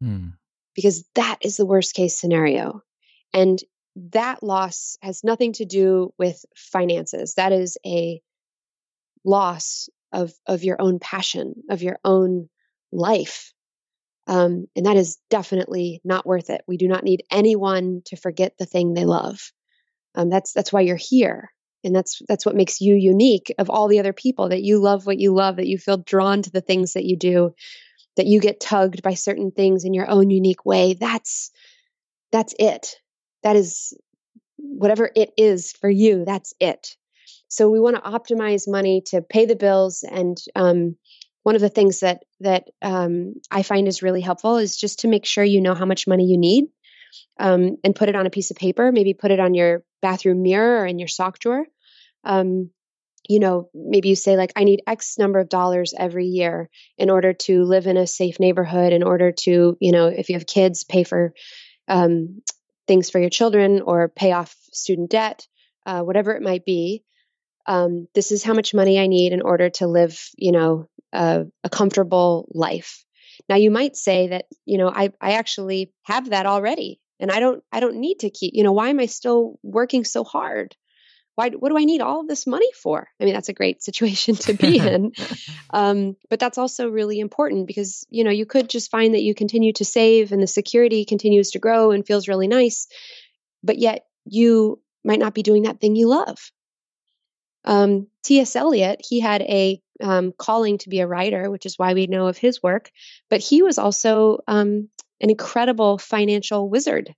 Hmm. Because that is the worst case scenario. And that loss has nothing to do with finances. That is a loss of, of your own passion, of your own life. Um, and that is definitely not worth it. We do not need anyone to forget the thing they love. Um, that's that's why you're here, and that's that's what makes you unique of all the other people. That you love what you love, that you feel drawn to the things that you do, that you get tugged by certain things in your own unique way. That's that's it. That is whatever it is for you. That's it. So we want to optimize money to pay the bills and um, one of the things that that um, I find is really helpful is just to make sure you know how much money you need um, and put it on a piece of paper. Maybe put it on your bathroom mirror or in your sock drawer. Um, you know, maybe you say, like, I need X number of dollars every year in order to live in a safe neighborhood, in order to, you know, if you have kids, pay for um, things for your children or pay off student debt, uh, whatever it might be. Um, this is how much money I need in order to live, you know, a, a comfortable life. Now you might say that, you know, I, I actually have that already and I don't, I don't need to keep, you know, why am I still working so hard? why what do i need all this money for i mean that's a great situation to be in um, but that's also really important because you know you could just find that you continue to save and the security continues to grow and feels really nice but yet you might not be doing that thing you love um, T.S. Eliot he had a um, calling to be a writer which is why we know of his work but he was also um, an incredible financial wizard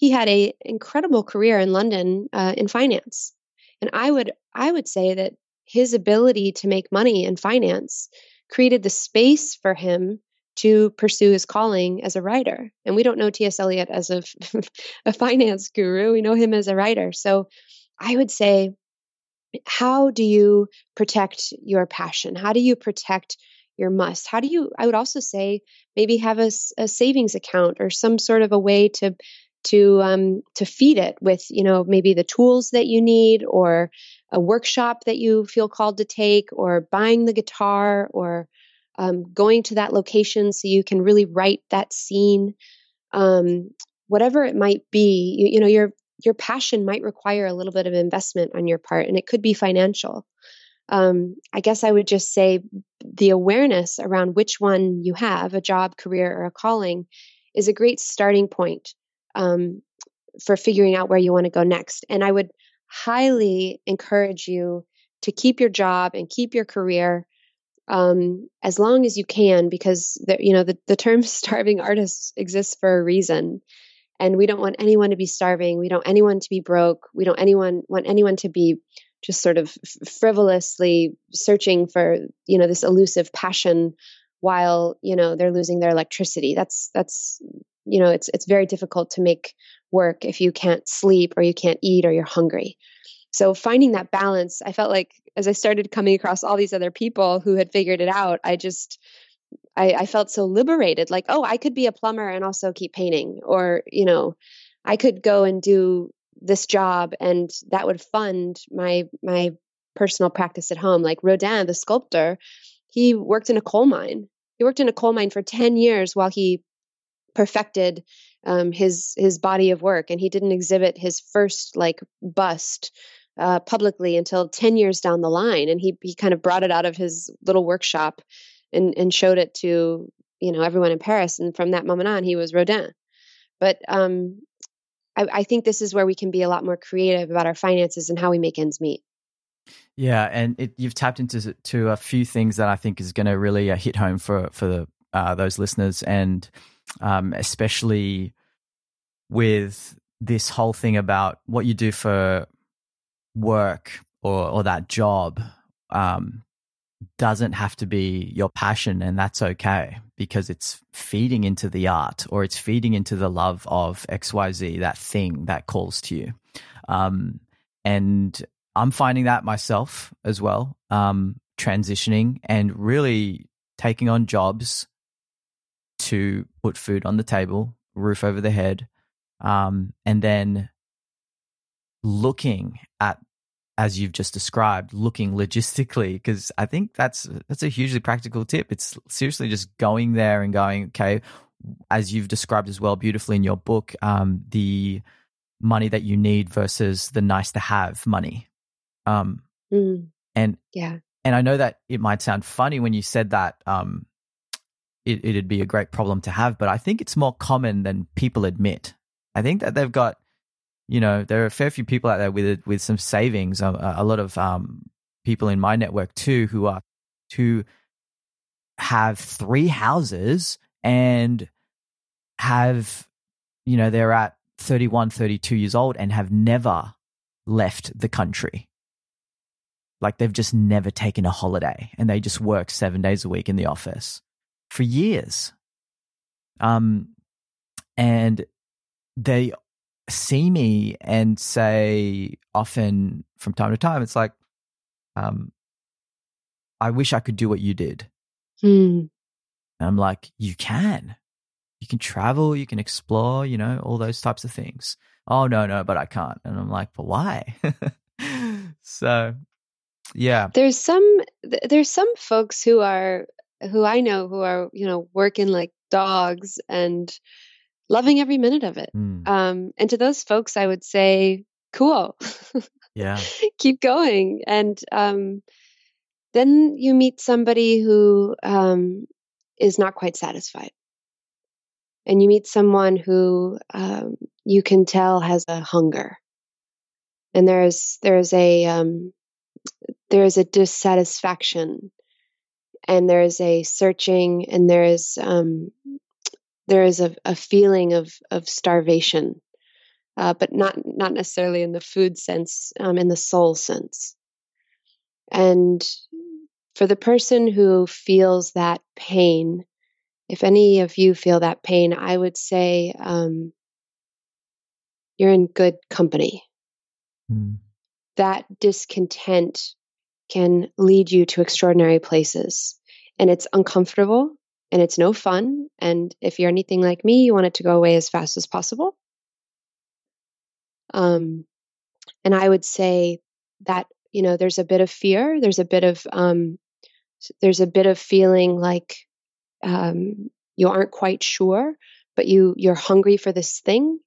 he had a incredible career in London uh, in finance, and I would I would say that his ability to make money in finance created the space for him to pursue his calling as a writer. And we don't know T.S. Eliot as a, a finance guru; we know him as a writer. So I would say, how do you protect your passion? How do you protect your must? How do you? I would also say maybe have a, a savings account or some sort of a way to to um, to feed it with you know maybe the tools that you need or a workshop that you feel called to take or buying the guitar or um, going to that location so you can really write that scene um, whatever it might be you, you know your your passion might require a little bit of investment on your part and it could be financial um, i guess i would just say the awareness around which one you have a job career or a calling is a great starting point um, for figuring out where you want to go next. And I would highly encourage you to keep your job and keep your career um, as long as you can, because the, you know the, the term starving artists exists for a reason, and we don't want anyone to be starving. We don't want anyone to be broke. We don't anyone want anyone to be just sort of frivolously searching for you know this elusive passion while you know they're losing their electricity. That's that's you know it's it's very difficult to make work if you can't sleep or you can't eat or you're hungry so finding that balance i felt like as i started coming across all these other people who had figured it out i just I, I felt so liberated like oh i could be a plumber and also keep painting or you know i could go and do this job and that would fund my my personal practice at home. Like rodin the sculptor he worked in a coal mine. He worked in a coal mine for 10 years while he perfected um, his his body of work, and he didn't exhibit his first like bust uh, publicly until ten years down the line, and he he kind of brought it out of his little workshop and and showed it to you know everyone in Paris, and from that moment on, he was Rodin. But um, I, I think this is where we can be a lot more creative about our finances and how we make ends meet. Yeah, and it, you've tapped into to a few things that I think is going to really uh, hit home for for the, uh, those listeners, and um, especially with this whole thing about what you do for work or, or that job um, doesn't have to be your passion, and that's okay because it's feeding into the art or it's feeding into the love of XYZ, that thing that calls to you. Um, and I'm finding that myself as well, um, transitioning and really taking on jobs to put food on the table, roof over the head, um, and then looking at as you've just described, looking logistically, because I think that's that's a hugely practical tip. It's seriously just going there and going, okay, as you've described as well beautifully in your book, um, the money that you need versus the nice to have money. Um, mm. and yeah, and I know that it might sound funny when you said that, um, it, it'd be a great problem to have. But I think it's more common than people admit. I think that they've got, you know, there are a fair few people out there with with some savings. A, a lot of um, people in my network too who are who have three houses and have, you know, they're at 31, 32 years old and have never left the country. Like they've just never taken a holiday and they just work seven days a week in the office for years. Um, and they see me and say often from time to time, it's like, um, I wish I could do what you did. Hmm. And I'm like, you can. You can travel, you can explore, you know, all those types of things. Oh, no, no, but I can't. And I'm like, but why? so, yeah. There's some there's some folks who are who I know who are, you know, working like dogs and loving every minute of it. Mm, Um, and to those folks, I would say, cool, yeah. keep going. And um, then you meet somebody who um, is not quite satisfied. And you meet someone who um, you can tell has a hunger. And there's there's a um, there's a dissatisfaction, and there's a searching, and there is um, there is a, a feeling of of starvation, uh, but not not necessarily in the food sense, um, in the soul sense. And for the person who feels that pain, if any of you feel that pain, I would say um, you're in good company. Mm, That discontent can lead you to extraordinary places. And it's uncomfortable and it's no fun. And if you're anything like me, you want it to go away as fast as possible. Um, and I would say that, you know, there's a bit of fear, there's a bit of, um, there's a bit of feeling like um, you aren't quite sure, but you you're hungry for this thing.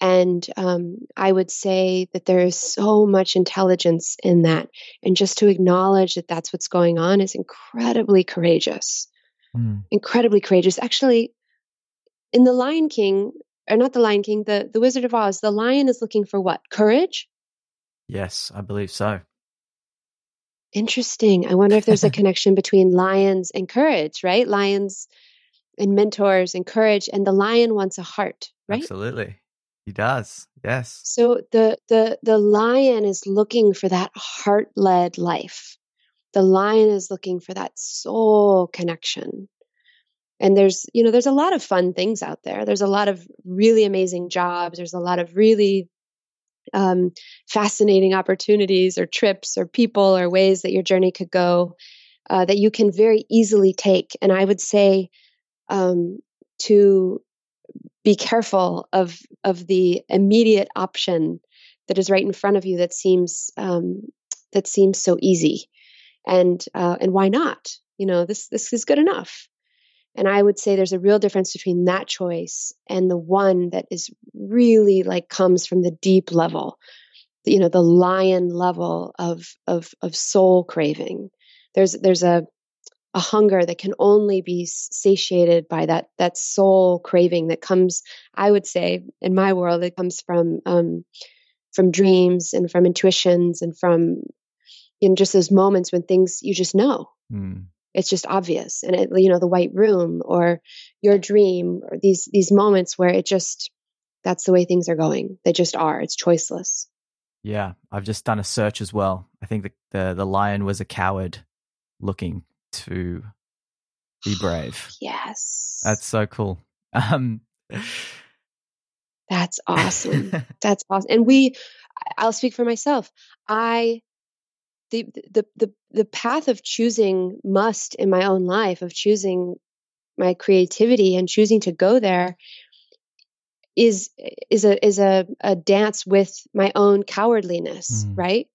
And um, I would say that there is so much intelligence in that. And just to acknowledge that that's what's going on is incredibly courageous. Mm, Incredibly courageous. Actually, in The Lion King, or not The Lion King, the, the Wizard of Oz, the lion is looking for what? Courage? yes, I believe so. Interesting. I wonder if there's a connection between lions and courage, right? Lions and mentors and courage, and the lion wants a heart, right? Absolutely. He does. Yes. So the the the lion is looking for that heart-led life. The lion is looking for that soul connection. And there's, you know, there's a lot of fun things out there. There's a lot of really amazing jobs. There's a lot of really um, fascinating opportunities or trips or people or ways that your journey could go uh, that you can very easily take. And I would say um, to be careful of of the immediate option that is right in front of you that seems um, that seems so easy, and uh, and why not? You know, this this is good enough. And I would say there's a real difference between that choice and the one that is really like comes from the deep level, you know, the lion level of of of soul craving. There's there's a a hunger that can only be satiated by that that soul craving that comes. I would say in my world, it comes from um, from dreams and from intuitions and from know just those moments when things you just know Mm, it's just obvious and it, you know the white room or your dream or these these moments where it just that's the way things are going they just are it's choiceless yeah. I've just done a search as well. I think the, the, the lion was a coward looking to be brave. yes That's so cool. Um, that's awesome that's awesome and we i'll speak for myself i the the the the path of choosing must in my own life of choosing my creativity and choosing to go there is is a is a, a dance with my own cowardliness Mm. right?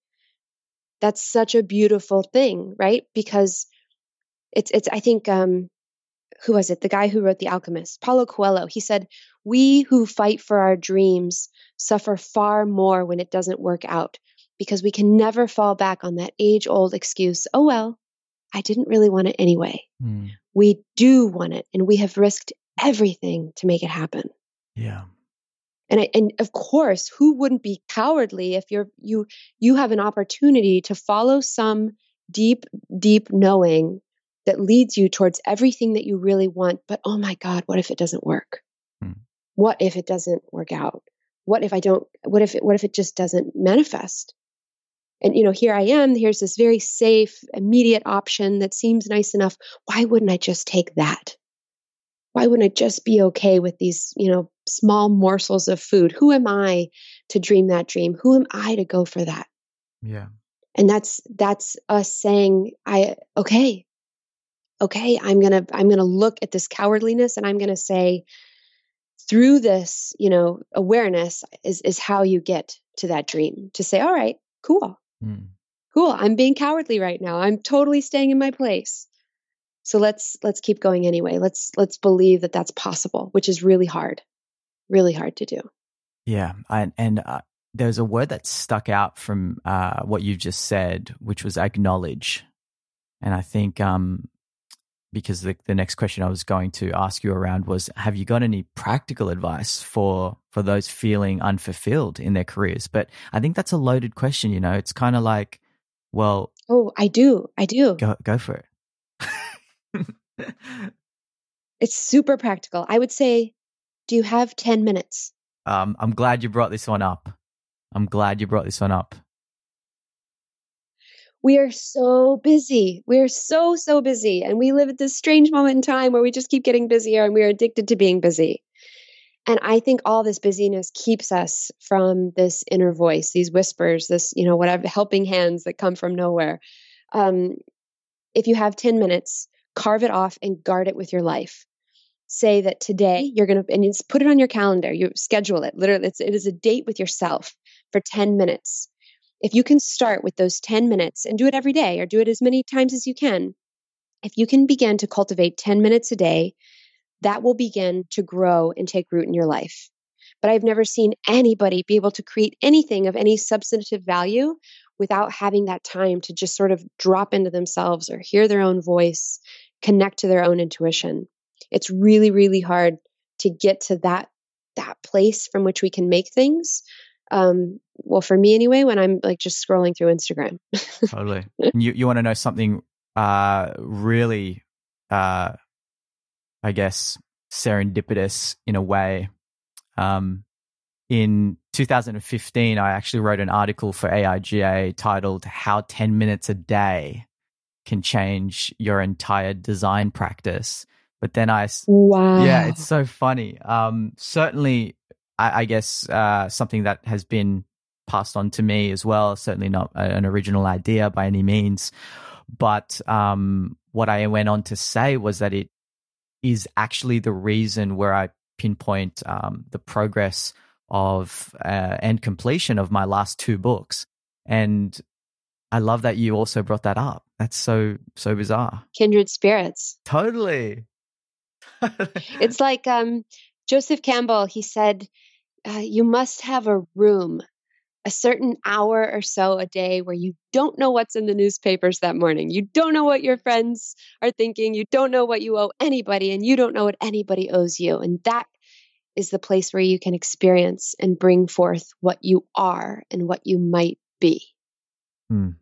That's such a beautiful thing right? Because it's it's i think um who was it? The guy who wrote the alchemist paulo coelho. He said we who fight for our dreams suffer far more when it doesn't work out because we can never fall back on that age old excuse oh well i didn't really want it anyway. Mm, we do want it and we have risked everything to make it happen. Yeah. and I, and of course who wouldn't be cowardly if you're you you have an opportunity to follow some deep deep knowing that leads you towards everything that you really want but oh my god what if it doesn't work? Hmm. what if it doesn't work out? What if i don't what if it what if it just doesn't manifest and you know here i am here's this very safe immediate option that seems nice enough why wouldn't i just take that why wouldn't I just be okay with these, you know, small morsels of food? Who am I to dream that dream? Who am I to go for that? Yeah. And that's that's us saying, I okay, okay, I'm gonna I'm gonna look at this cowardliness and I'm gonna say, through this, you know, awareness is is how you get to that dream. To say, all right, cool, Mm. cool, I'm being cowardly right now. I'm totally staying in my place. So let's let's keep going anyway. Let's let's believe that that's possible, which is really hard, really hard to do. Yeah, I, and uh, there's a word that stuck out from uh, what you've just said, which was acknowledge. And I think um, because the, the next question I was going to ask you around was, have you got any practical advice for for those feeling unfulfilled in their careers? But I think that's a loaded question. You know, it's kind of like, well, Oh, I do. I do. go go for it. It's super practical. I would say, do you have 10 minutes? um, I'm glad you brought this one up. I'm glad you brought this one up. We are so busy. We are so, so busy. And we live at this strange moment in time where we just keep getting busier and we are addicted to being busy. And I think all this busyness keeps us from this inner voice, these whispers, this, you know, whatever helping hands that come from nowhere. Um, if you have 10 minutes, carve it off and guard it with your life. Say that today you're going to, and put it on your calendar. You schedule it. Literally, it's, it is a date with yourself for 10 minutes. If you can start with those 10 minutes and do it every day or do it as many times as you can, if you can begin to cultivate 10 minutes a day, that will begin to grow and take root in your life. But I've never seen anybody be able to create anything of any substantive value without having that time to just sort of drop into themselves or hear their own voice, connect to their own intuition. It's really, really hard to get to that that place from which we can make things. Um, well, for me anyway, when I'm like just scrolling through Instagram. totally. And you you want to know something uh really uh I guess serendipitous in a way. Um in 2015 I actually wrote an article for AIGA titled How 10 minutes a day can change your entire design practice. But then I, wow. yeah, it's so funny. Um, certainly, I, I guess uh, something that has been passed on to me as well. Certainly not an original idea by any means, but um, what I went on to say was that it is actually the reason where I pinpoint um, the progress of uh, and completion of my last two books. And I love that you also brought that up. That's so so bizarre. kindred spirits. Totally. It's like um, Joseph Campbell, he said, uh, you must have a room, a certain hour or so a day where you don't know what's in the newspapers that morning. You don't know what your friends are thinking. You don't know what you owe anybody, and you don't know what anybody owes you. And that is the place where you can experience and bring forth what you are and what you might be. Hmm.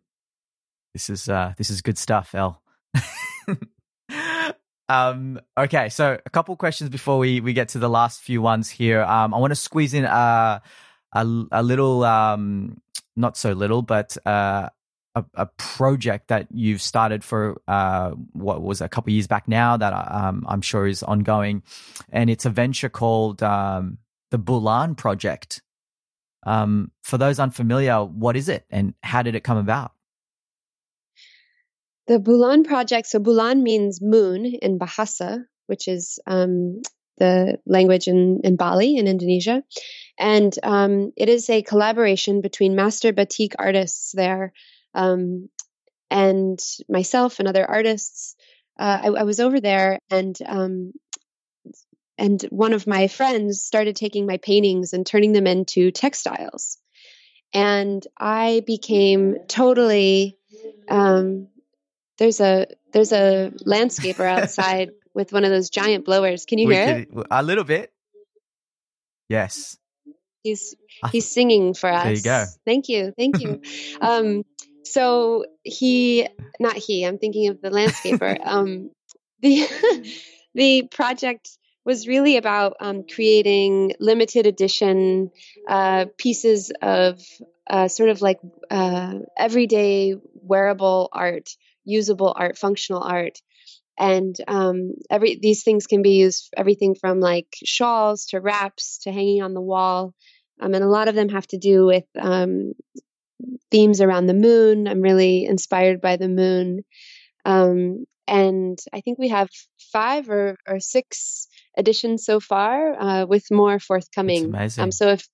This is uh this is good stuff, Elle. um okay, so a couple questions before we we get to the last few ones here. Um I want to squeeze in uh, a a little um not so little but uh a, a project that you've started for uh, what was a couple years back now that um, I'm sure is ongoing, and it's a venture called um, the Bulan Project. Um, for those unfamiliar, what is it and how did it come about? The Bulan project, so Bulan means moon in Bahasa, which is um, the language in, in Bali in Indonesia. And um, it is a collaboration between master batik artists there um, and myself and other artists. Uh, I, I was over there and um, and one of my friends started taking my paintings and turning them into textiles. And I became totally um, there's a there's a landscaper outside with one of those giant blowers. Can you We hear it? a little bit. Yes. He's he's singing for us. There you go. Thank you, thank you. um, so he, not he. I'm thinking of the landscaper. um, the the project was really about um, creating limited edition uh, pieces of uh, sort of like uh, everyday wearable art, usable art, functional art. And um, every these things can be used everything from like shawls to wraps to hanging on the wall, um, and a lot of them have to do with um, themes around the moon. I'm really inspired by the moon. Um, and I think we have five or, or six editions so far, uh, with more forthcoming. amazing. Um, so if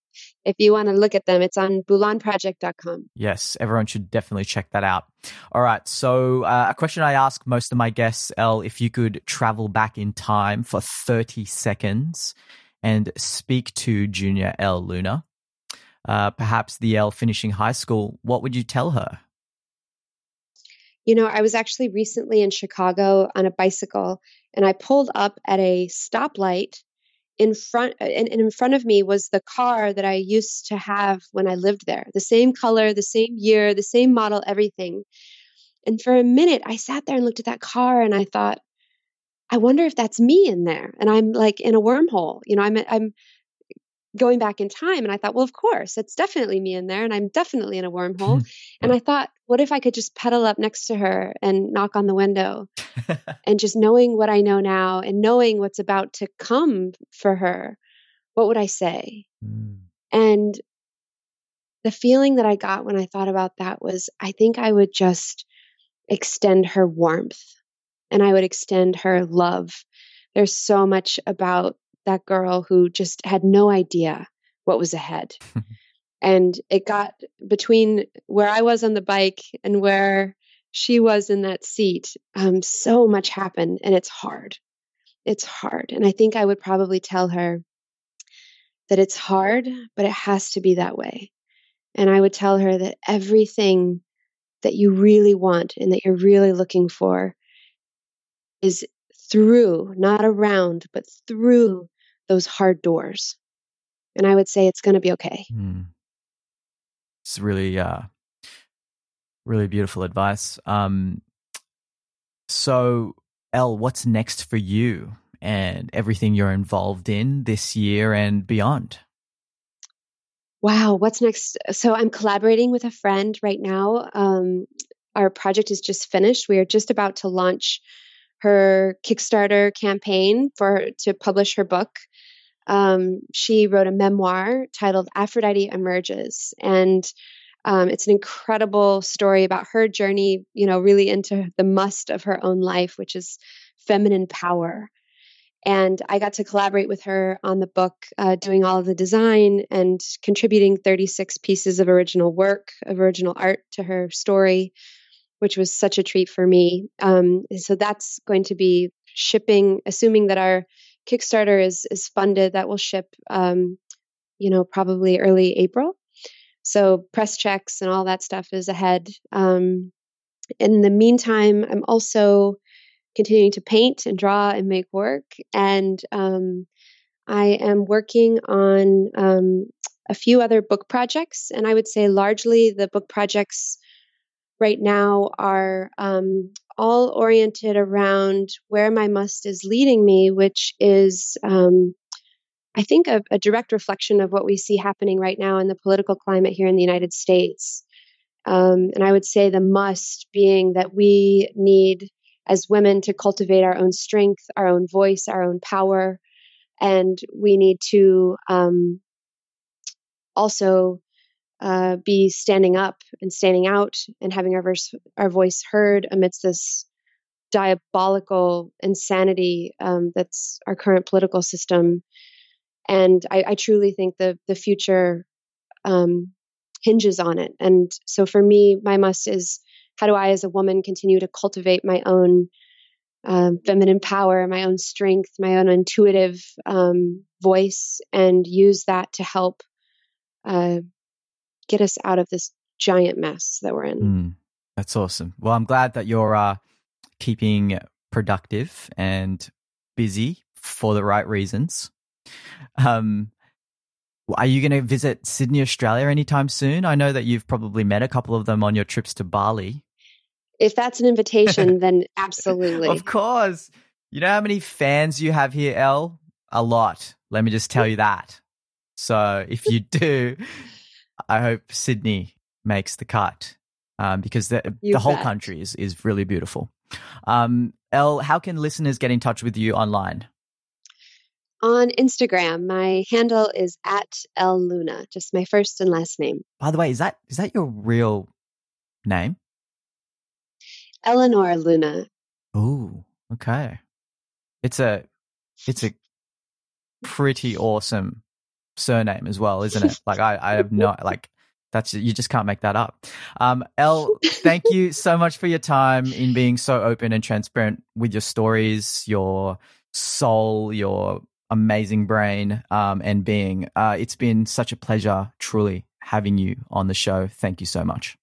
if you want to look at them, it's on bulanproject.com. Yes, everyone should definitely check that out. All right. So, uh, a question I ask most of my guests, Elle, if you could travel back in time for 30 seconds and speak to junior Elle Luna, uh, perhaps the Elle finishing high school, what would you tell her? You know, I was actually recently in Chicago on a bicycle and I pulled up at a stoplight in front uh, and, and in front of me was the car that I used to have when I lived there. The same color, the same year, the same model, everything. And for a minute I sat there and looked at that car and I thought I wonder if that's me in there and I'm like in a wormhole. You know, I'm I'm going back in time and I thought, well, of course, it's definitely me in there and I'm definitely in a wormhole. and I thought, what if I could just pedal up next to her and knock on the window and just knowing what I know now and knowing what's about to come for her, what would I say? Mm. And the feeling that I got when I thought about that was I think I would just extend her warmth and I would extend her love. There's so much about that girl who just had no idea what was ahead. and it got between where I was on the bike and where she was in that seat. Um, so much happened, and it's hard. It's hard. And I think I would probably tell her that it's hard, but it has to be that way. And I would tell her that everything that you really want and that you're really looking for is through, not around, but through those hard doors. And I would say it's going to be okay. Mm. It's really, uh, really beautiful advice. Um, so, Elle, what's next for you and everything you're involved in this year and beyond? Wow, what's next? So, I'm collaborating with a friend right now. Um, our project is just finished. We are just about to launch her Kickstarter campaign for to publish her book. Um, she wrote a memoir titled Aphrodite Emerges, and um, it's an incredible story about her journey. You know, really into the must of her own life, which is feminine power. And I got to collaborate with her on the book, uh, doing all of the design and contributing 36 pieces of original work, of original art to her story which was such a treat for me. Um, so that's going to be shipping, assuming that our Kickstarter is is funded. That will ship, um, you know, probably early April. So press checks and all that stuff is ahead. Um, in the meantime, I'm also continuing to paint and draw and make work, and um, I am working on um, a few other book projects. And I would say largely the book projects right now are um, all oriented around where my must is leading me, which is, um, I think, a, a, direct reflection of what we see happening right now in the political climate here in the United States. Um, and I would say the must being that we need, as women, to cultivate our own strength, our own voice, our own power. And we need to um, also uh, be standing up and standing out and having our, verse, our voice heard amidst this diabolical insanity um, that's our current political system. And I, I truly think the the future um, hinges on it. And so for me, my must is how do I, as a woman, continue to cultivate my own um, feminine power, my own strength, my own intuitive um, voice, and use that to help uh, get us out of this giant mess that we're in. Mm, that's awesome. Well, I'm glad that you're uh, keeping productive and busy for the right reasons. Um, are you going to visit Sydney, Australia anytime soon? I know that you've probably met a couple of them on your trips to Bali. If that's an invitation, then absolutely. Of course. You know how many fans you have here, Elle? A lot. Let me just tell you that. So if you do, I hope Sydney makes the cut um, because the, the whole country is, is really beautiful. Um, Elle, how can listeners get in touch with you online? On Instagram, my handle is at Elle Luna, just my first and last name. By the way, is that is that your real name? Eleanor Luna. Ooh, okay. It's a it's a pretty awesome surname as well, isn't it? Like I, I have no like that's you just can't make that up. Um, Elle, thank you so much for your time in being so open and transparent with your stories, your soul, your amazing brain, um, and being. Uh, it's been such a pleasure, truly, having you on the show. Thank you so much.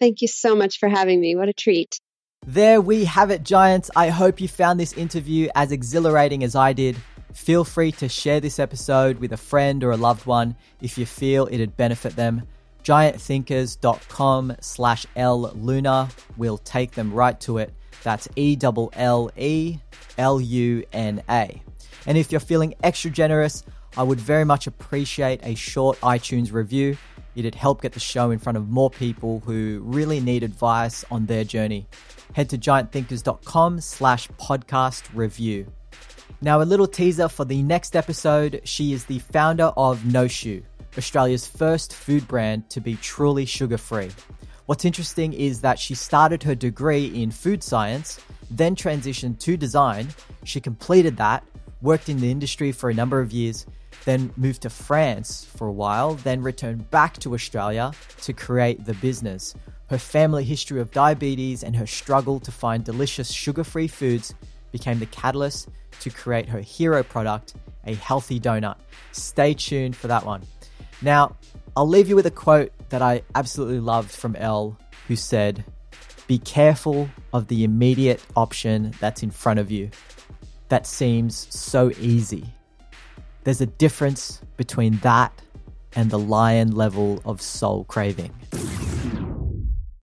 Thank you so much for having me. What a treat. There we have it, Giants. I hope you found this interview as exhilarating as I did. Feel free to share this episode with a friend or a loved one if you feel it'd benefit them. Giantthinkers.com slash Elle Luna will take them right to it. That's E L L E L U N A. And if you're feeling extra generous, I would very much appreciate a short iTunes review. It'd help get the show in front of more people who really need advice on their journey. Head to giantthinkers.com slash podcast review. Now, a little teaser for the next episode. She is the founder of Noshu, Australia's first food brand to be truly sugar free. What's interesting is that she started her degree in food science, then transitioned to design. She completed that, worked in the industry for a number of years, then moved to France for a while, then returned back to Australia to create the business. Her family history of diabetes and her struggle to find delicious sugar free foods became the catalyst to create her hero product, a healthy donut. Stay tuned for that one. Now, I'll leave you with a quote that I absolutely loved from Elle, who said, Be careful of the immediate option that's in front of you. That seems so easy. There's a difference between that and the lion level of soul craving.